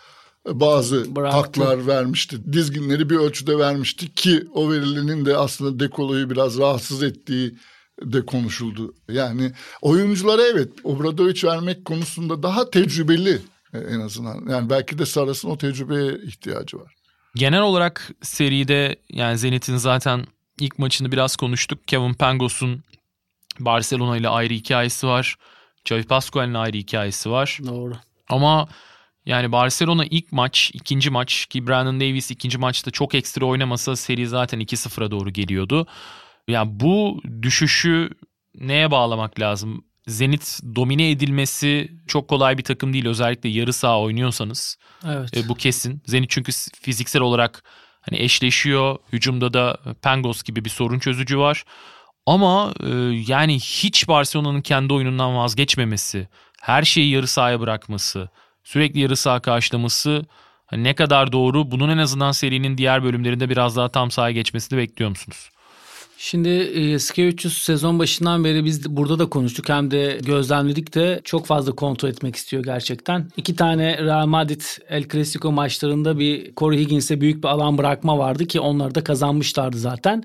bazı Bıraktı. haklar vermişti. Dizginleri bir ölçüde vermişti ki o verilinin de aslında Dekolo'yu biraz rahatsız ettiği de konuşuldu. Yani oyunculara evet Obradoviç vermek konusunda daha tecrübeli e, en azından. Yani belki de Saras'ın o tecrübeye ihtiyacı var. Genel olarak seride yani Zenit'in zaten ilk maçını biraz konuştuk. Kevin Pangos'un Barcelona ile ayrı hikayesi var. Xavi Pascual'in ayrı hikayesi var. Doğru. Ama yani Barcelona ilk maç, ikinci maç ki Brandon Davis ikinci maçta çok ekstra oynamasa seri zaten 2-0'a doğru geliyordu. Yani bu düşüşü neye bağlamak lazım? Zenit domine edilmesi çok kolay bir takım değil. Özellikle yarı saha oynuyorsanız. Evet. E, bu kesin. Zenit çünkü fiziksel olarak hani eşleşiyor. Hücumda da Pangos gibi bir sorun çözücü var. Ama e, yani hiç Barcelona'nın kendi oyunundan vazgeçmemesi, her şeyi yarı sahaya bırakması, sürekli yarı saha karşılaması hani ne kadar doğru? Bunun en azından serinin diğer bölümlerinde biraz daha tam sahaya geçmesini bekliyor musunuz? Şimdi e, Skevicius sezon başından beri biz burada da konuştuk hem de gözlemledik de çok fazla kontrol etmek istiyor gerçekten. İki tane Real Madrid El Clasico maçlarında bir Corey Higgins'e büyük bir alan bırakma vardı ki onları da kazanmışlardı zaten.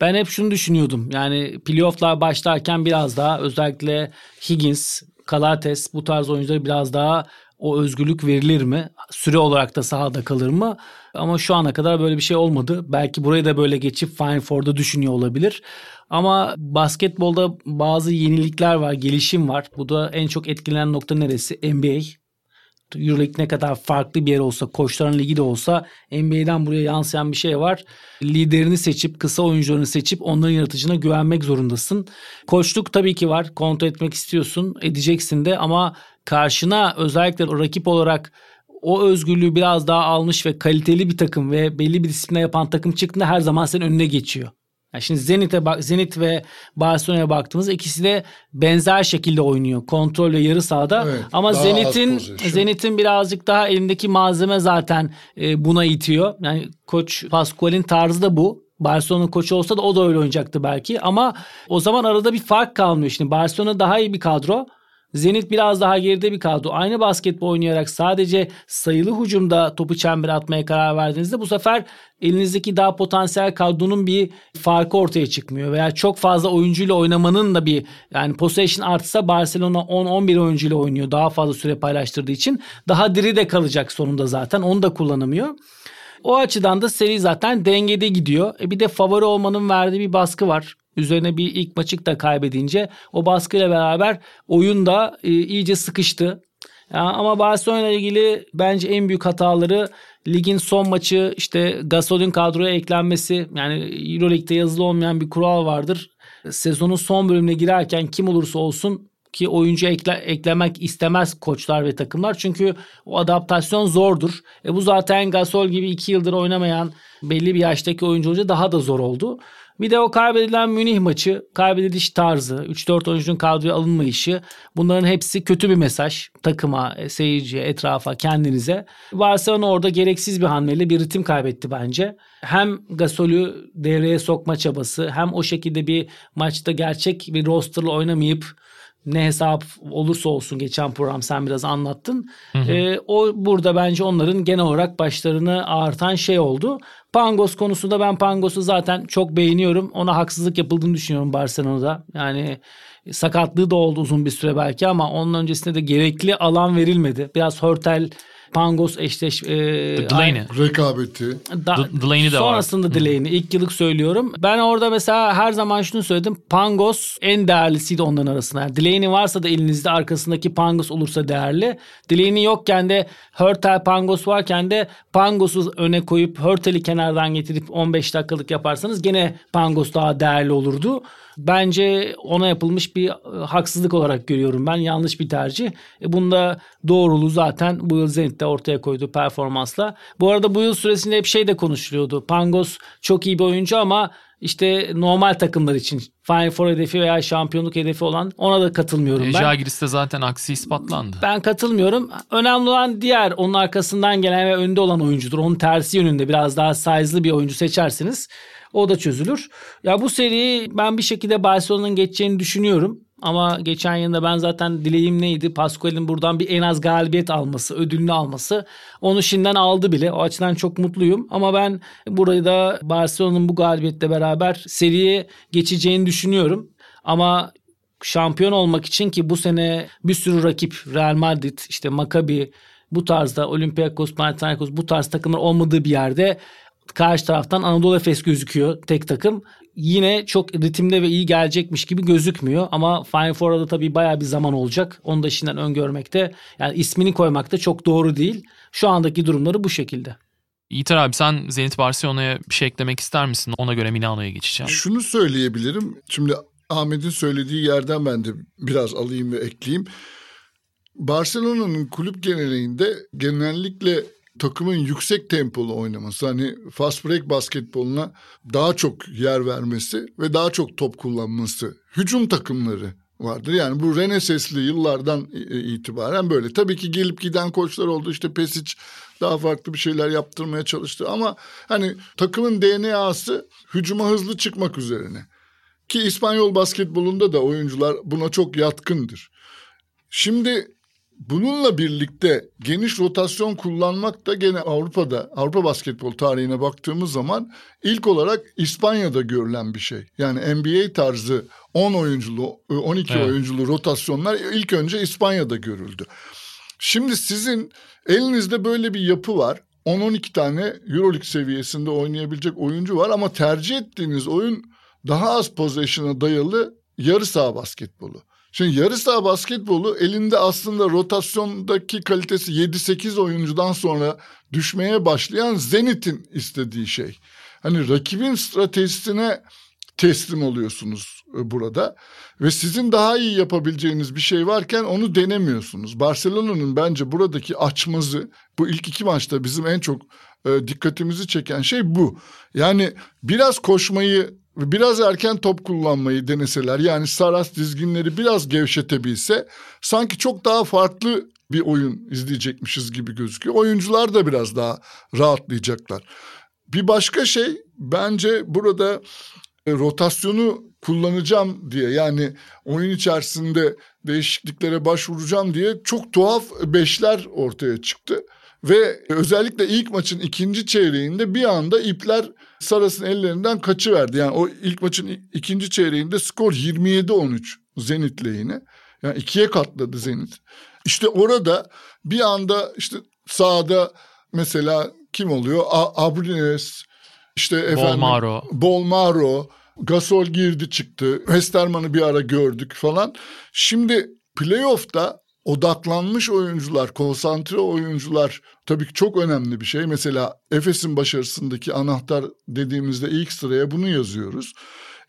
Ben hep şunu düşünüyordum yani playofflar başlarken biraz daha özellikle Higgins, Calates bu tarz oyuncuları biraz daha o özgürlük verilir mi? Süre olarak da sahada kalır mı? Ama şu ana kadar böyle bir şey olmadı. Belki burayı da böyle geçip Final Four'da düşünüyor olabilir. Ama basketbolda bazı yenilikler var, gelişim var. Bu da en çok etkilenen nokta neresi? NBA. Euroleague ne kadar farklı bir yer olsa, koçların ligi de olsa NBA'den buraya yansıyan bir şey var. Liderini seçip, kısa oyuncularını seçip onların yaratıcına güvenmek zorundasın. Koçluk tabii ki var. Kontrol etmek istiyorsun, edeceksin de ama karşına özellikle rakip olarak o özgürlüğü biraz daha almış ve kaliteli bir takım ve belli bir disipline yapan takım çıktığında her zaman senin önüne geçiyor. Yani şimdi Zenit'e bak Zenit ve Barcelona'ya baktığımızda ikisi de benzer şekilde oynuyor. Kontrol ve yarı sahada. Evet, Ama Zenit'in Zenit'in birazcık daha elindeki malzeme zaten e, buna itiyor. Yani koç Pascual'in tarzı da bu. Barcelona koçu olsa da o da öyle oynayacaktı belki. Ama o zaman arada bir fark kalmıyor. Şimdi Barcelona daha iyi bir kadro. Zenit biraz daha geride bir kadro. Aynı basketbol oynayarak sadece sayılı hücumda topu çembere atmaya karar verdiğinizde bu sefer elinizdeki daha potansiyel kadronun bir farkı ortaya çıkmıyor. Veya çok fazla oyuncuyla oynamanın da bir yani possession artsa Barcelona 10-11 oyuncuyla oynuyor. Daha fazla süre paylaştırdığı için daha diri de kalacak sonunda zaten. Onu da kullanamıyor. O açıdan da seri zaten dengede gidiyor. E bir de favori olmanın verdiği bir baskı var. Üzerine bir ilk maçı da kaybedince o baskıyla beraber oyun da e, iyice sıkıştı. Ya, ama Barcelona ile ilgili bence en büyük hataları ligin son maçı işte Gasol'ün kadroya eklenmesi. Yani Euroleague'de yazılı olmayan bir kural vardır. Sezonun son bölümüne girerken kim olursa olsun ki oyuncu ekle, eklemek istemez koçlar ve takımlar. Çünkü o adaptasyon zordur. E bu zaten Gasol gibi iki yıldır oynamayan belli bir yaştaki oyuncu olunca daha da zor oldu. Bir de o kaybedilen Münih maçı, kaybediliş tarzı, 3-4 oyuncunun kadroya alınmayışı bunların hepsi kötü bir mesaj takıma, e, seyirciye, etrafa, kendinize. Barcelona orada gereksiz bir hamleyle bir ritim kaybetti bence. Hem Gasol'ü devreye sokma çabası hem o şekilde bir maçta gerçek bir rosterla oynamayıp ne hesap olursa olsun geçen program sen biraz anlattın. E, o burada bence onların genel olarak başlarını ağırtan şey oldu. Pangos konusunda ben Pangos'u zaten çok beğeniyorum. Ona haksızlık yapıldığını düşünüyorum Barcelona'da. Yani sakatlığı da oldu uzun bir süre belki ama onun öncesinde de gerekli alan verilmedi. Biraz Hörtel Pangos eşleş... E, Delaney. Rekabeti. Da, Delaney de var. Sonrasında Delaney. ilk yıllık söylüyorum. Ben orada mesela her zaman şunu söyledim. Pangos en değerlisiydi onların arasında. Yani Delaney varsa da elinizde arkasındaki Pangos olursa değerli. Delaney yokken de Hörtel Pangos varken de Pangos'u öne koyup Hörtel'i kenardan getirip 15 dakikalık yaparsanız gene Pangos daha değerli olurdu. Bence ona yapılmış bir e, haksızlık olarak görüyorum ben. Yanlış bir tercih. E bunda doğruluğu zaten bu yıl Zenit'te ortaya koyduğu performansla. Bu arada bu yıl süresinde hep şey de konuşuluyordu. Pangos çok iyi bir oyuncu ama işte normal takımlar için Final Four hedefi veya şampiyonluk hedefi olan ona da katılmıyorum E, ben. Žalgiris'te zaten aksi ispatlandı. Ben katılmıyorum. Önemli olan diğer onun arkasından gelen ve önde olan oyuncudur. Onun tersi yönünde biraz daha size'lı bir oyuncu seçersiniz. O da çözülür. Ya bu seriyi ben bir şekilde Barcelona'nın geçeceğini düşünüyorum. Ama geçen yılda ben zaten dileğim neydi? Pascual'in buradan bir en az galibiyet alması, ödülünü alması. Onu şimdiden aldı bile. O açıdan çok mutluyum. Ama ben burayı da Barcelona'nın bu galibiyetle beraber seriye geçeceğini düşünüyorum. Ama şampiyon olmak için ki bu sene bir sürü rakip Real Madrid, işte Maccabi bu tarzda Olympiakos, Panathinaikos bu tarz takımlar olmadığı bir yerde karşı taraftan Anadolu Efes gözüküyor tek takım. Yine çok ritimde ve iyi gelecekmiş gibi gözükmüyor ama Final Four'da tabii bayağı bir zaman olacak. Onu da şimdiden öngörmekte yani ismini koymakta çok doğru değil. Şu andaki durumları bu şekilde. Yiğiter abi sen Zenit Barcelona'ya bir şey eklemek ister misin? Ona göre Milano'ya geçeceğim. Şunu söyleyebilirim. Şimdi Ahmet'in söylediği yerden ben de biraz alayım ve ekleyeyim. Barcelona'nın kulüp genelinde genellikle takımın yüksek tempolu oynaması hani fast break basketboluna daha çok yer vermesi ve daha çok top kullanması hücum takımları vardır. Yani bu Reneses'li yıllardan itibaren böyle. Tabii ki gelip giden koçlar oldu. İşte Pesic daha farklı bir şeyler yaptırmaya çalıştı ama hani takımın DNA'sı hücuma hızlı çıkmak üzerine. Ki İspanyol basketbolunda da oyuncular buna çok yatkındır. Şimdi Bununla birlikte geniş rotasyon kullanmak da gene Avrupa'da, Avrupa basketbol tarihine baktığımız zaman ilk olarak İspanya'da görülen bir şey. Yani NBA tarzı 10 oyunculu, 12 evet. oyunculu rotasyonlar ilk önce İspanya'da görüldü. Şimdi sizin elinizde böyle bir yapı var. 10-12 tane Euroleague seviyesinde oynayabilecek oyuncu var ama tercih ettiğiniz oyun daha az possession'a dayalı yarı saha basketbolu. Şimdi yarı saha basketbolu elinde aslında rotasyondaki kalitesi 7-8 oyuncudan sonra düşmeye başlayan Zenit'in istediği şey. Hani rakibin stratejisine teslim oluyorsunuz e, burada ve sizin daha iyi yapabileceğiniz bir şey varken onu denemiyorsunuz. Barcelona'nın bence buradaki açmazı bu ilk iki maçta bizim en çok e, dikkatimizi çeken şey bu. Yani biraz koşmayı biraz erken top kullanmayı deneseler yani Saras dizginleri biraz gevşetebilse sanki çok daha farklı bir oyun izleyecekmişiz gibi gözüküyor. Oyuncular da biraz daha rahatlayacaklar. Bir başka şey bence burada e, rotasyonu kullanacağım diye yani oyun içerisinde değişikliklere başvuracağım diye çok tuhaf beşler ortaya çıktı. Ve özellikle ilk maçın ikinci çeyreğinde bir anda ipler Saras'ın ellerinden kaçıverdi. Yani o ilk maçın ikinci çeyreğinde skor 27-13 Zenit lehine. Yani ikiye katladı Zenit. İşte orada bir anda işte sahada mesela kim oluyor? Abrines, işte efendim Bolmaro. Bolmaro, Gasol girdi çıktı. Westerman'ı bir ara gördük falan. Şimdi playoff'ta odaklanmış oyuncular, konsantre oyuncular tabii ki çok önemli bir şey. Mesela Efes'in başarısındaki anahtar dediğimizde ilk sıraya bunu yazıyoruz.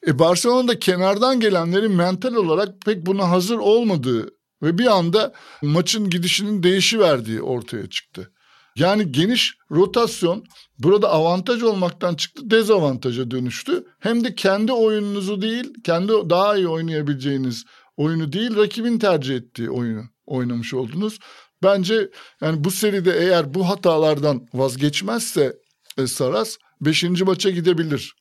E Barcelona'da kenardan gelenlerin mental olarak pek buna hazır olmadığı ve bir anda maçın gidişinin değişiverdiği ortaya çıktı. Yani geniş rotasyon burada avantaj olmaktan çıktı dezavantaja dönüştü. Hem de kendi oyununuzu değil, kendi daha iyi oynayabileceğiniz oyunu değil, rakibin tercih ettiği oyunu oynamış oldunuz. Bence yani bu seride eğer bu hatalardan vazgeçmezse e, Saras 5. maça gidebilir.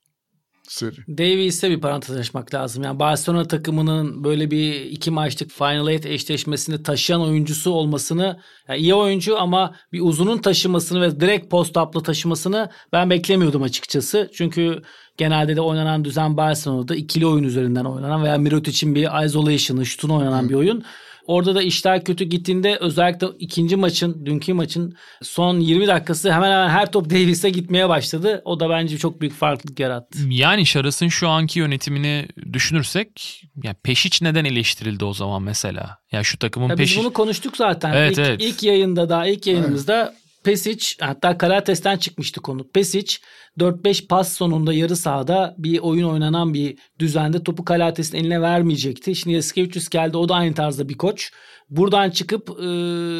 seri. Davies'e bir parantez açmak lazım. Yani Barcelona takımının böyle bir iki maçlık Final Eight eşleşmesini taşıyan oyuncusu olmasını yani iyi oyuncu ama bir uzunun taşımasını ve direkt post-up'la taşımasını ben beklemiyordum açıkçası. Çünkü genelde de oynanan düzen Barcelona'da ikili oyun üzerinden oynanan veya Mirotic'in bir isolation'ı, şutunu oynanan Hı. bir oyun. Orada da işler kötü gittiğinde özellikle ikinci maçın, dünkü maçın son 20 dakikası hemen hemen her top Davis'e gitmeye başladı. O da bence çok büyük farklılık yarattı. Yani Şaras'ın şu anki yönetimini düşünürsek ya Peşiç neden eleştirildi o zaman mesela? Ya şu takımın ya Peşiç... Biz bunu konuştuk zaten. Evet, ilk, evet. ilk yayında da ilk yayınımızda evet. Pesic hatta Kalates'ten çıkmıştı konu. Pesic 4-5 pas sonunda yarı sahada bir oyun oynanan bir düzende topu Kalates'in eline vermeyecekti. Şimdi Yaskevicius geldi o da aynı tarzda bir koç. Buradan çıkıp e,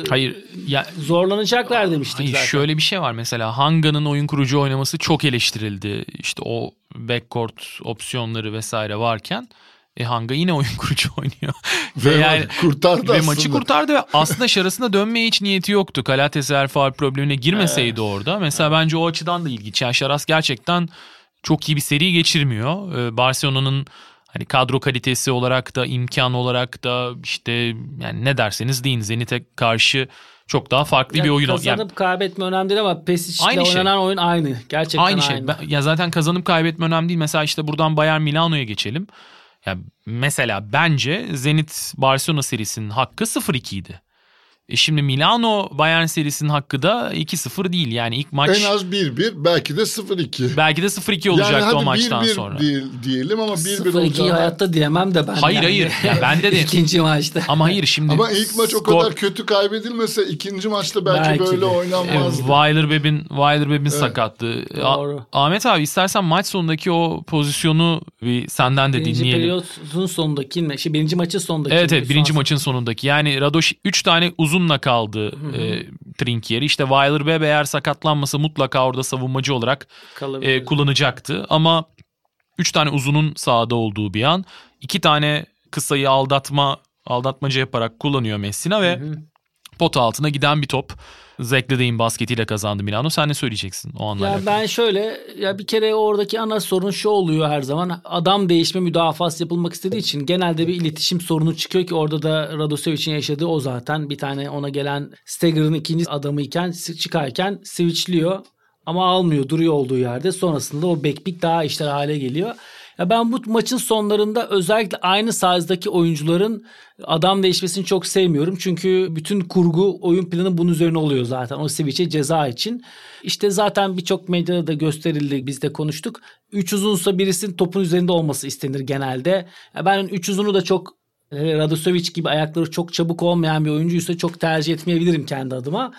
hayır ya zorlanacaklar demiştik hayır, zaten. Şöyle bir şey var mesela Hanga'nın oyun kurucu oynaması çok eleştirildi. İşte o backcourt opsiyonları vesaire varken e Hanga yine oyun kurucu oynuyor. ve yani, kurtardı ve aslında. maçı kurtardı ve aslında şarasına dönmeye hiç niyeti yoktu. Eğer faal problemine girmeseydi evet. orada. Mesela evet. bence o açıdan da ilginç. Yani Şaras gerçekten çok iyi bir seri geçirmiyor. Ee, Barcelona'nın hani kadro kalitesi olarak da imkan olarak da işte yani ne derseniz deyin Zenit'e karşı çok daha farklı ya bir oyun. Kazanıp yani, kaybetme önemli değil ama Pesic'le aynı şey. oynanan oyun aynı. Gerçekten aynı. Şey. aynı. Ya zaten kazanıp kaybetme önemli değil. Mesela işte buradan Bayern Milano'ya geçelim. Yani mesela bence Zenit Barcelona serisinin hakkı 0-2 idi. E şimdi Milano Bayern serisinin hakkı da 2-0 değil. Yani ilk maç... En az 1-1 belki de 0-2. Belki de 0-2 olacaktı yani o maçtan 1-1 sonra. Değil, diyelim ama 1-1 olacak. 0-2'yi hayatta diyemem de ben. Hayır yani. hayır. Ya bende de. İkinci maçta. Ama hayır şimdi. Ama ilk maç skor... o kadar kötü kaybedilmese ikinci maçta belki, belki böyle de. oynanmazdı. E, Weiler Beb'in Weiler Beb'in evet. sakatlığı. Doğru. A- Ahmet abi istersen maç sonundaki o pozisyonu bir senden de birinci dinleyelim. Birinci periyotun sonundaki, şey, birinci maçın sonundaki. Evet evet birinci maçın sonundaki. Yani Radoş 3 tane uzunla kaldı e, Trinkieri. İşte Weiler Webb eğer sakatlanmasa mutlaka orada savunmacı olarak e, kullanacaktı. Ama 3 tane uzunun sahada olduğu bir an. 2 tane kısayı aldatma aldatmaca yaparak kullanıyor Messina ve hı hı. Pot altına giden bir top. Zekledey'in basketiyle kazandı Milano. Sen ne söyleyeceksin o anlarla? Ya ben şöyle ya bir kere oradaki ana sorun şu oluyor her zaman. Adam değişme müdafası yapılmak istediği için genelde bir iletişim sorunu çıkıyor ki orada da Radosevic'in yaşadığı o zaten. Bir tane ona gelen Stagger'ın ikinci adamı iken çıkarken switchliyor ama almıyor duruyor olduğu yerde. Sonrasında o backpick daha işler hale geliyor. Ya ben bu maçın sonlarında özellikle aynı size'daki oyuncuların adam değişmesini çok sevmiyorum. Çünkü bütün kurgu oyun planı bunun üzerine oluyor zaten. O switch'e ceza için. İşte zaten birçok medyada da gösterildi. Biz de konuştuk. Üç uzunsa birisinin topun üzerinde olması istenir genelde. Ya ben üç uzunu da çok Radosovic gibi ayakları çok çabuk olmayan bir oyuncuysa çok tercih etmeyebilirim kendi adıma.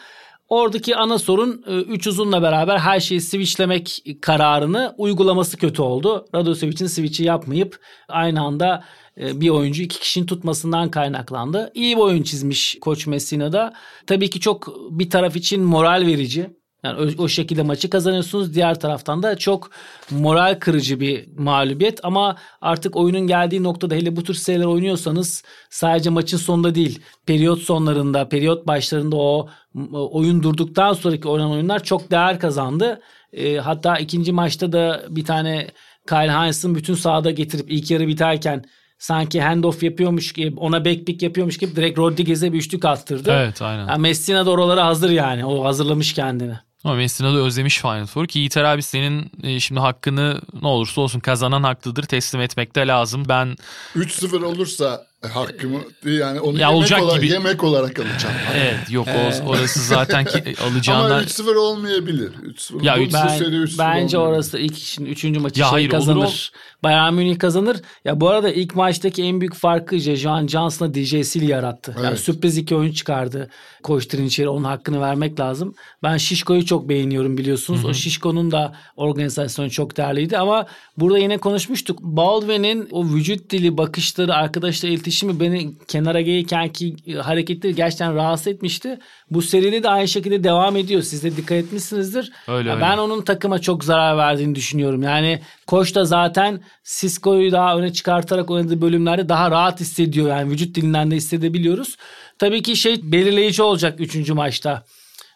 Oradaki ana sorun 3 e, uzunla beraber her şeyi switchlemek kararını uygulaması kötü oldu. Radosevic'in switch'i yapmayıp aynı anda e, bir oyuncu iki kişinin tutmasından kaynaklandı. İyi bir oyun çizmiş Koç Messina'da. Tabii ki çok bir taraf için moral verici. Yani o, o şekilde maçı kazanıyorsunuz. Diğer taraftan da çok moral kırıcı bir mağlubiyet. Ama artık oyunun geldiği noktada hele bu tür seriler oynuyorsanız sadece maçın sonunda değil, periyot sonlarında, periyot başlarında o oyun durduktan sonraki oynanan oyunlar çok değer kazandı. E, hatta ikinci maçta da bir tane Kyle Hines'ın bütün sahada getirip ilk yarı biterken sanki handoff yapıyormuş gibi ona backpick yapıyormuş gibi direkt Rodriguez'e bir üçlük attırdı. Evet aynen. Yani Messina da oralara hazır yani. O hazırlamış kendini. Ama Messina da özlemiş Final Four ki Yiğiter abi senin e, şimdi hakkını ne olursa olsun kazanan haklıdır teslim etmekte lazım. Ben 3-0 olursa hakkımı yani onu ya yemek, olacak olarak, gibi. yemek olarak alacağım. Evet yok o, orası zaten ki alacağından. Ama 3-0 olmayabilir. 3-0. Ya, ben, seri 3-0 bence olmayabilir. orası ilk şimdi üçüncü maçı ya şey hayır, kazanır. Olur, Bayern Münih kazanır. Ya bu arada ilk maçtaki en büyük farkı Jean Johnson'la DJ Sil yarattı. Evet. Yani sürpriz iki oyun çıkardı. Koşturun içeri onun hakkını vermek lazım. Ben Şişko'yu çok beğeniyorum biliyorsunuz. Hı-hı. O Şişko'nun da organizasyonu çok değerliydi ama burada yine konuşmuştuk. Baldwin'in o vücut dili, bakışları, arkadaşla iletişimi beni kenara gelirken ki hareketleri gerçekten rahatsız etmişti. Bu seride de aynı şekilde devam ediyor. Siz de dikkat etmişsinizdir. Öyle, öyle. Ben onun takıma çok zarar verdiğini düşünüyorum. Yani Koç da zaten Cisco'yu daha öne çıkartarak oynadığı bölümlerde daha rahat hissediyor. Yani vücut dilinden de hissedebiliyoruz. Tabii ki şey belirleyici olacak 3. maçta.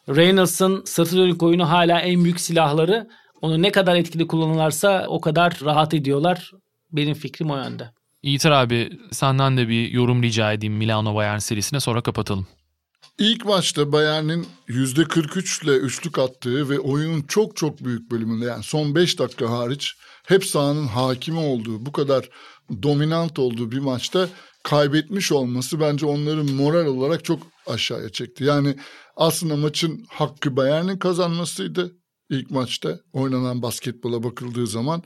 Reynolds'ın sırtı dönük oyunu hala en büyük silahları. Onu ne kadar etkili kullanırlarsa o kadar rahat ediyorlar. Benim fikrim o yönde. Yiğiter abi senden de bir yorum rica edeyim Milano Bayern serisine sonra kapatalım. İlk maçta Bayern'in %43 ile üçlük attığı ve oyunun çok çok büyük bölümünde yani son 5 dakika hariç hep sahanın hakimi olduğu bu kadar dominant olduğu bir maçta kaybetmiş olması bence onları moral olarak çok aşağıya çekti. Yani aslında maçın hakkı Bayern'in kazanmasıydı ilk maçta oynanan basketbola bakıldığı zaman.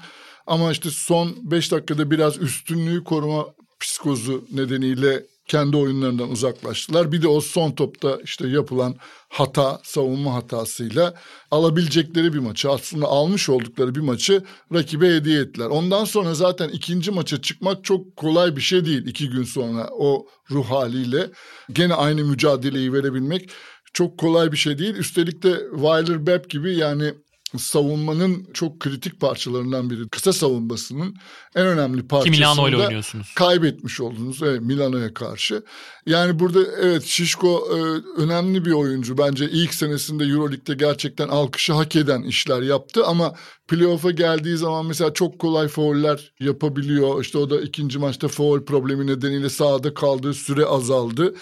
Ama işte son 5 dakikada biraz üstünlüğü koruma psikozu nedeniyle kendi oyunlarından uzaklaştılar. Bir de o son topta işte yapılan hata, savunma hatasıyla alabilecekleri bir maçı aslında almış oldukları bir maçı rakibe hediye ettiler. Ondan sonra zaten ikinci maça çıkmak çok kolay bir şey değil iki gün sonra o ruh haliyle. Gene aynı mücadeleyi verebilmek çok kolay bir şey değil. Üstelik de Weiler Bepp gibi yani savunmanın çok kritik parçalarından biri. Kısa savunmasının en önemli parçasını oynuyorsunuz. kaybetmiş oldunuz evet, Milano'ya karşı. Yani burada evet Şişko e, önemli bir oyuncu. Bence ilk senesinde Euroleague'de gerçekten alkışı hak eden işler yaptı ama playoff'a geldiği zaman mesela çok kolay fauller yapabiliyor. İşte o da ikinci maçta foul problemi nedeniyle sahada kaldığı süre azaldı.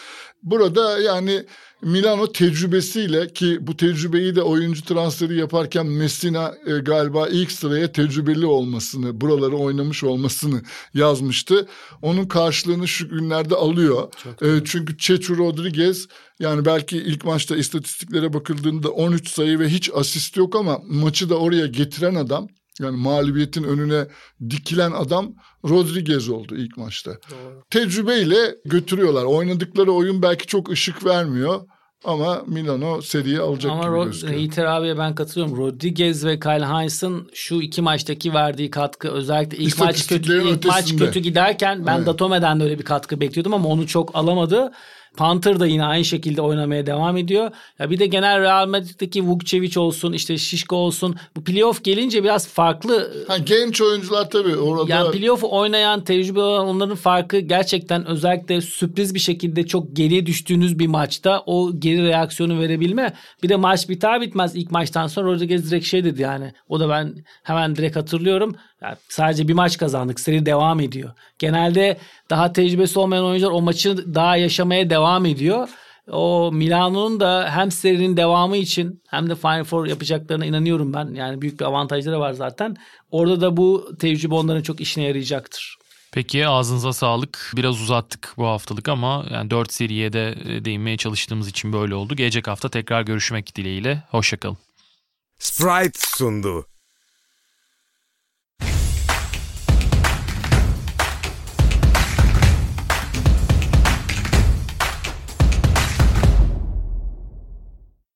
Burada yani Milano tecrübesiyle ki bu tecrübeyi de oyuncu transferi yaparken Messina e, galiba ilk sıraya tecrübeli olmasını, buraları oynamış olmasını yazmıştı. Onun karşılığını şu günlerde alıyor. E, çünkü Chechu Rodriguez yani belki ilk maçta istatistiklere bakıldığında 13 sayı ve hiç asist yok ama maçı da oraya getiren adam yani mağlubiyetin önüne dikilen adam Rodriguez oldu ilk maçta. Doğru. Tecrübeyle götürüyorlar. Oynadıkları oyun belki çok ışık vermiyor. Ama Milano seriyi alacak Ama gibi Rod- gözüküyor. Yiğiter abiye ben katılıyorum. Rodriguez ve Kyle Heinz'ın şu iki maçtaki verdiği katkı özellikle ilk maç kötü ilk maç ötesinde. kötü giderken ben Evet. Datome'den de öyle bir katkı bekliyordum ama onu çok alamadı. Panther da yine aynı şekilde oynamaya devam ediyor. Ya bir de genel Real Madrid'deki Vukcevic olsun, işte Şişko olsun. Bu playoff gelince biraz farklı Ha, genç oyuncular tabii orada yani playoff oynayan, tecrübe olan onların farkı gerçekten özellikle sürpriz bir şekilde çok geriye düştüğünüz bir maçta o geri reaksiyonu verebilme. Bir de maç biter bitmez ilk maçtan sonra Rodriguez direkt şey dedi yani. O da ben hemen direkt hatırlıyorum. Yani sadece bir maç kazandık. Seri devam ediyor. Genelde daha tecrübesi olmayan oyuncular o maçı daha yaşamaya devam ediyor. O Milano'nun da hem serinin devamı için hem de Final Four yapacaklarına inanıyorum ben. Yani büyük bir avantajları var zaten. Orada da bu tecrübe onların çok işine yarayacaktır. Peki ağzınıza sağlık. Biraz uzattık bu haftalık ama yani 4 seriye de e, değinmeye çalıştığımız için böyle oldu. Gelecek hafta tekrar görüşmek dileğiyle. Hoşçakalın. Sprite sundu.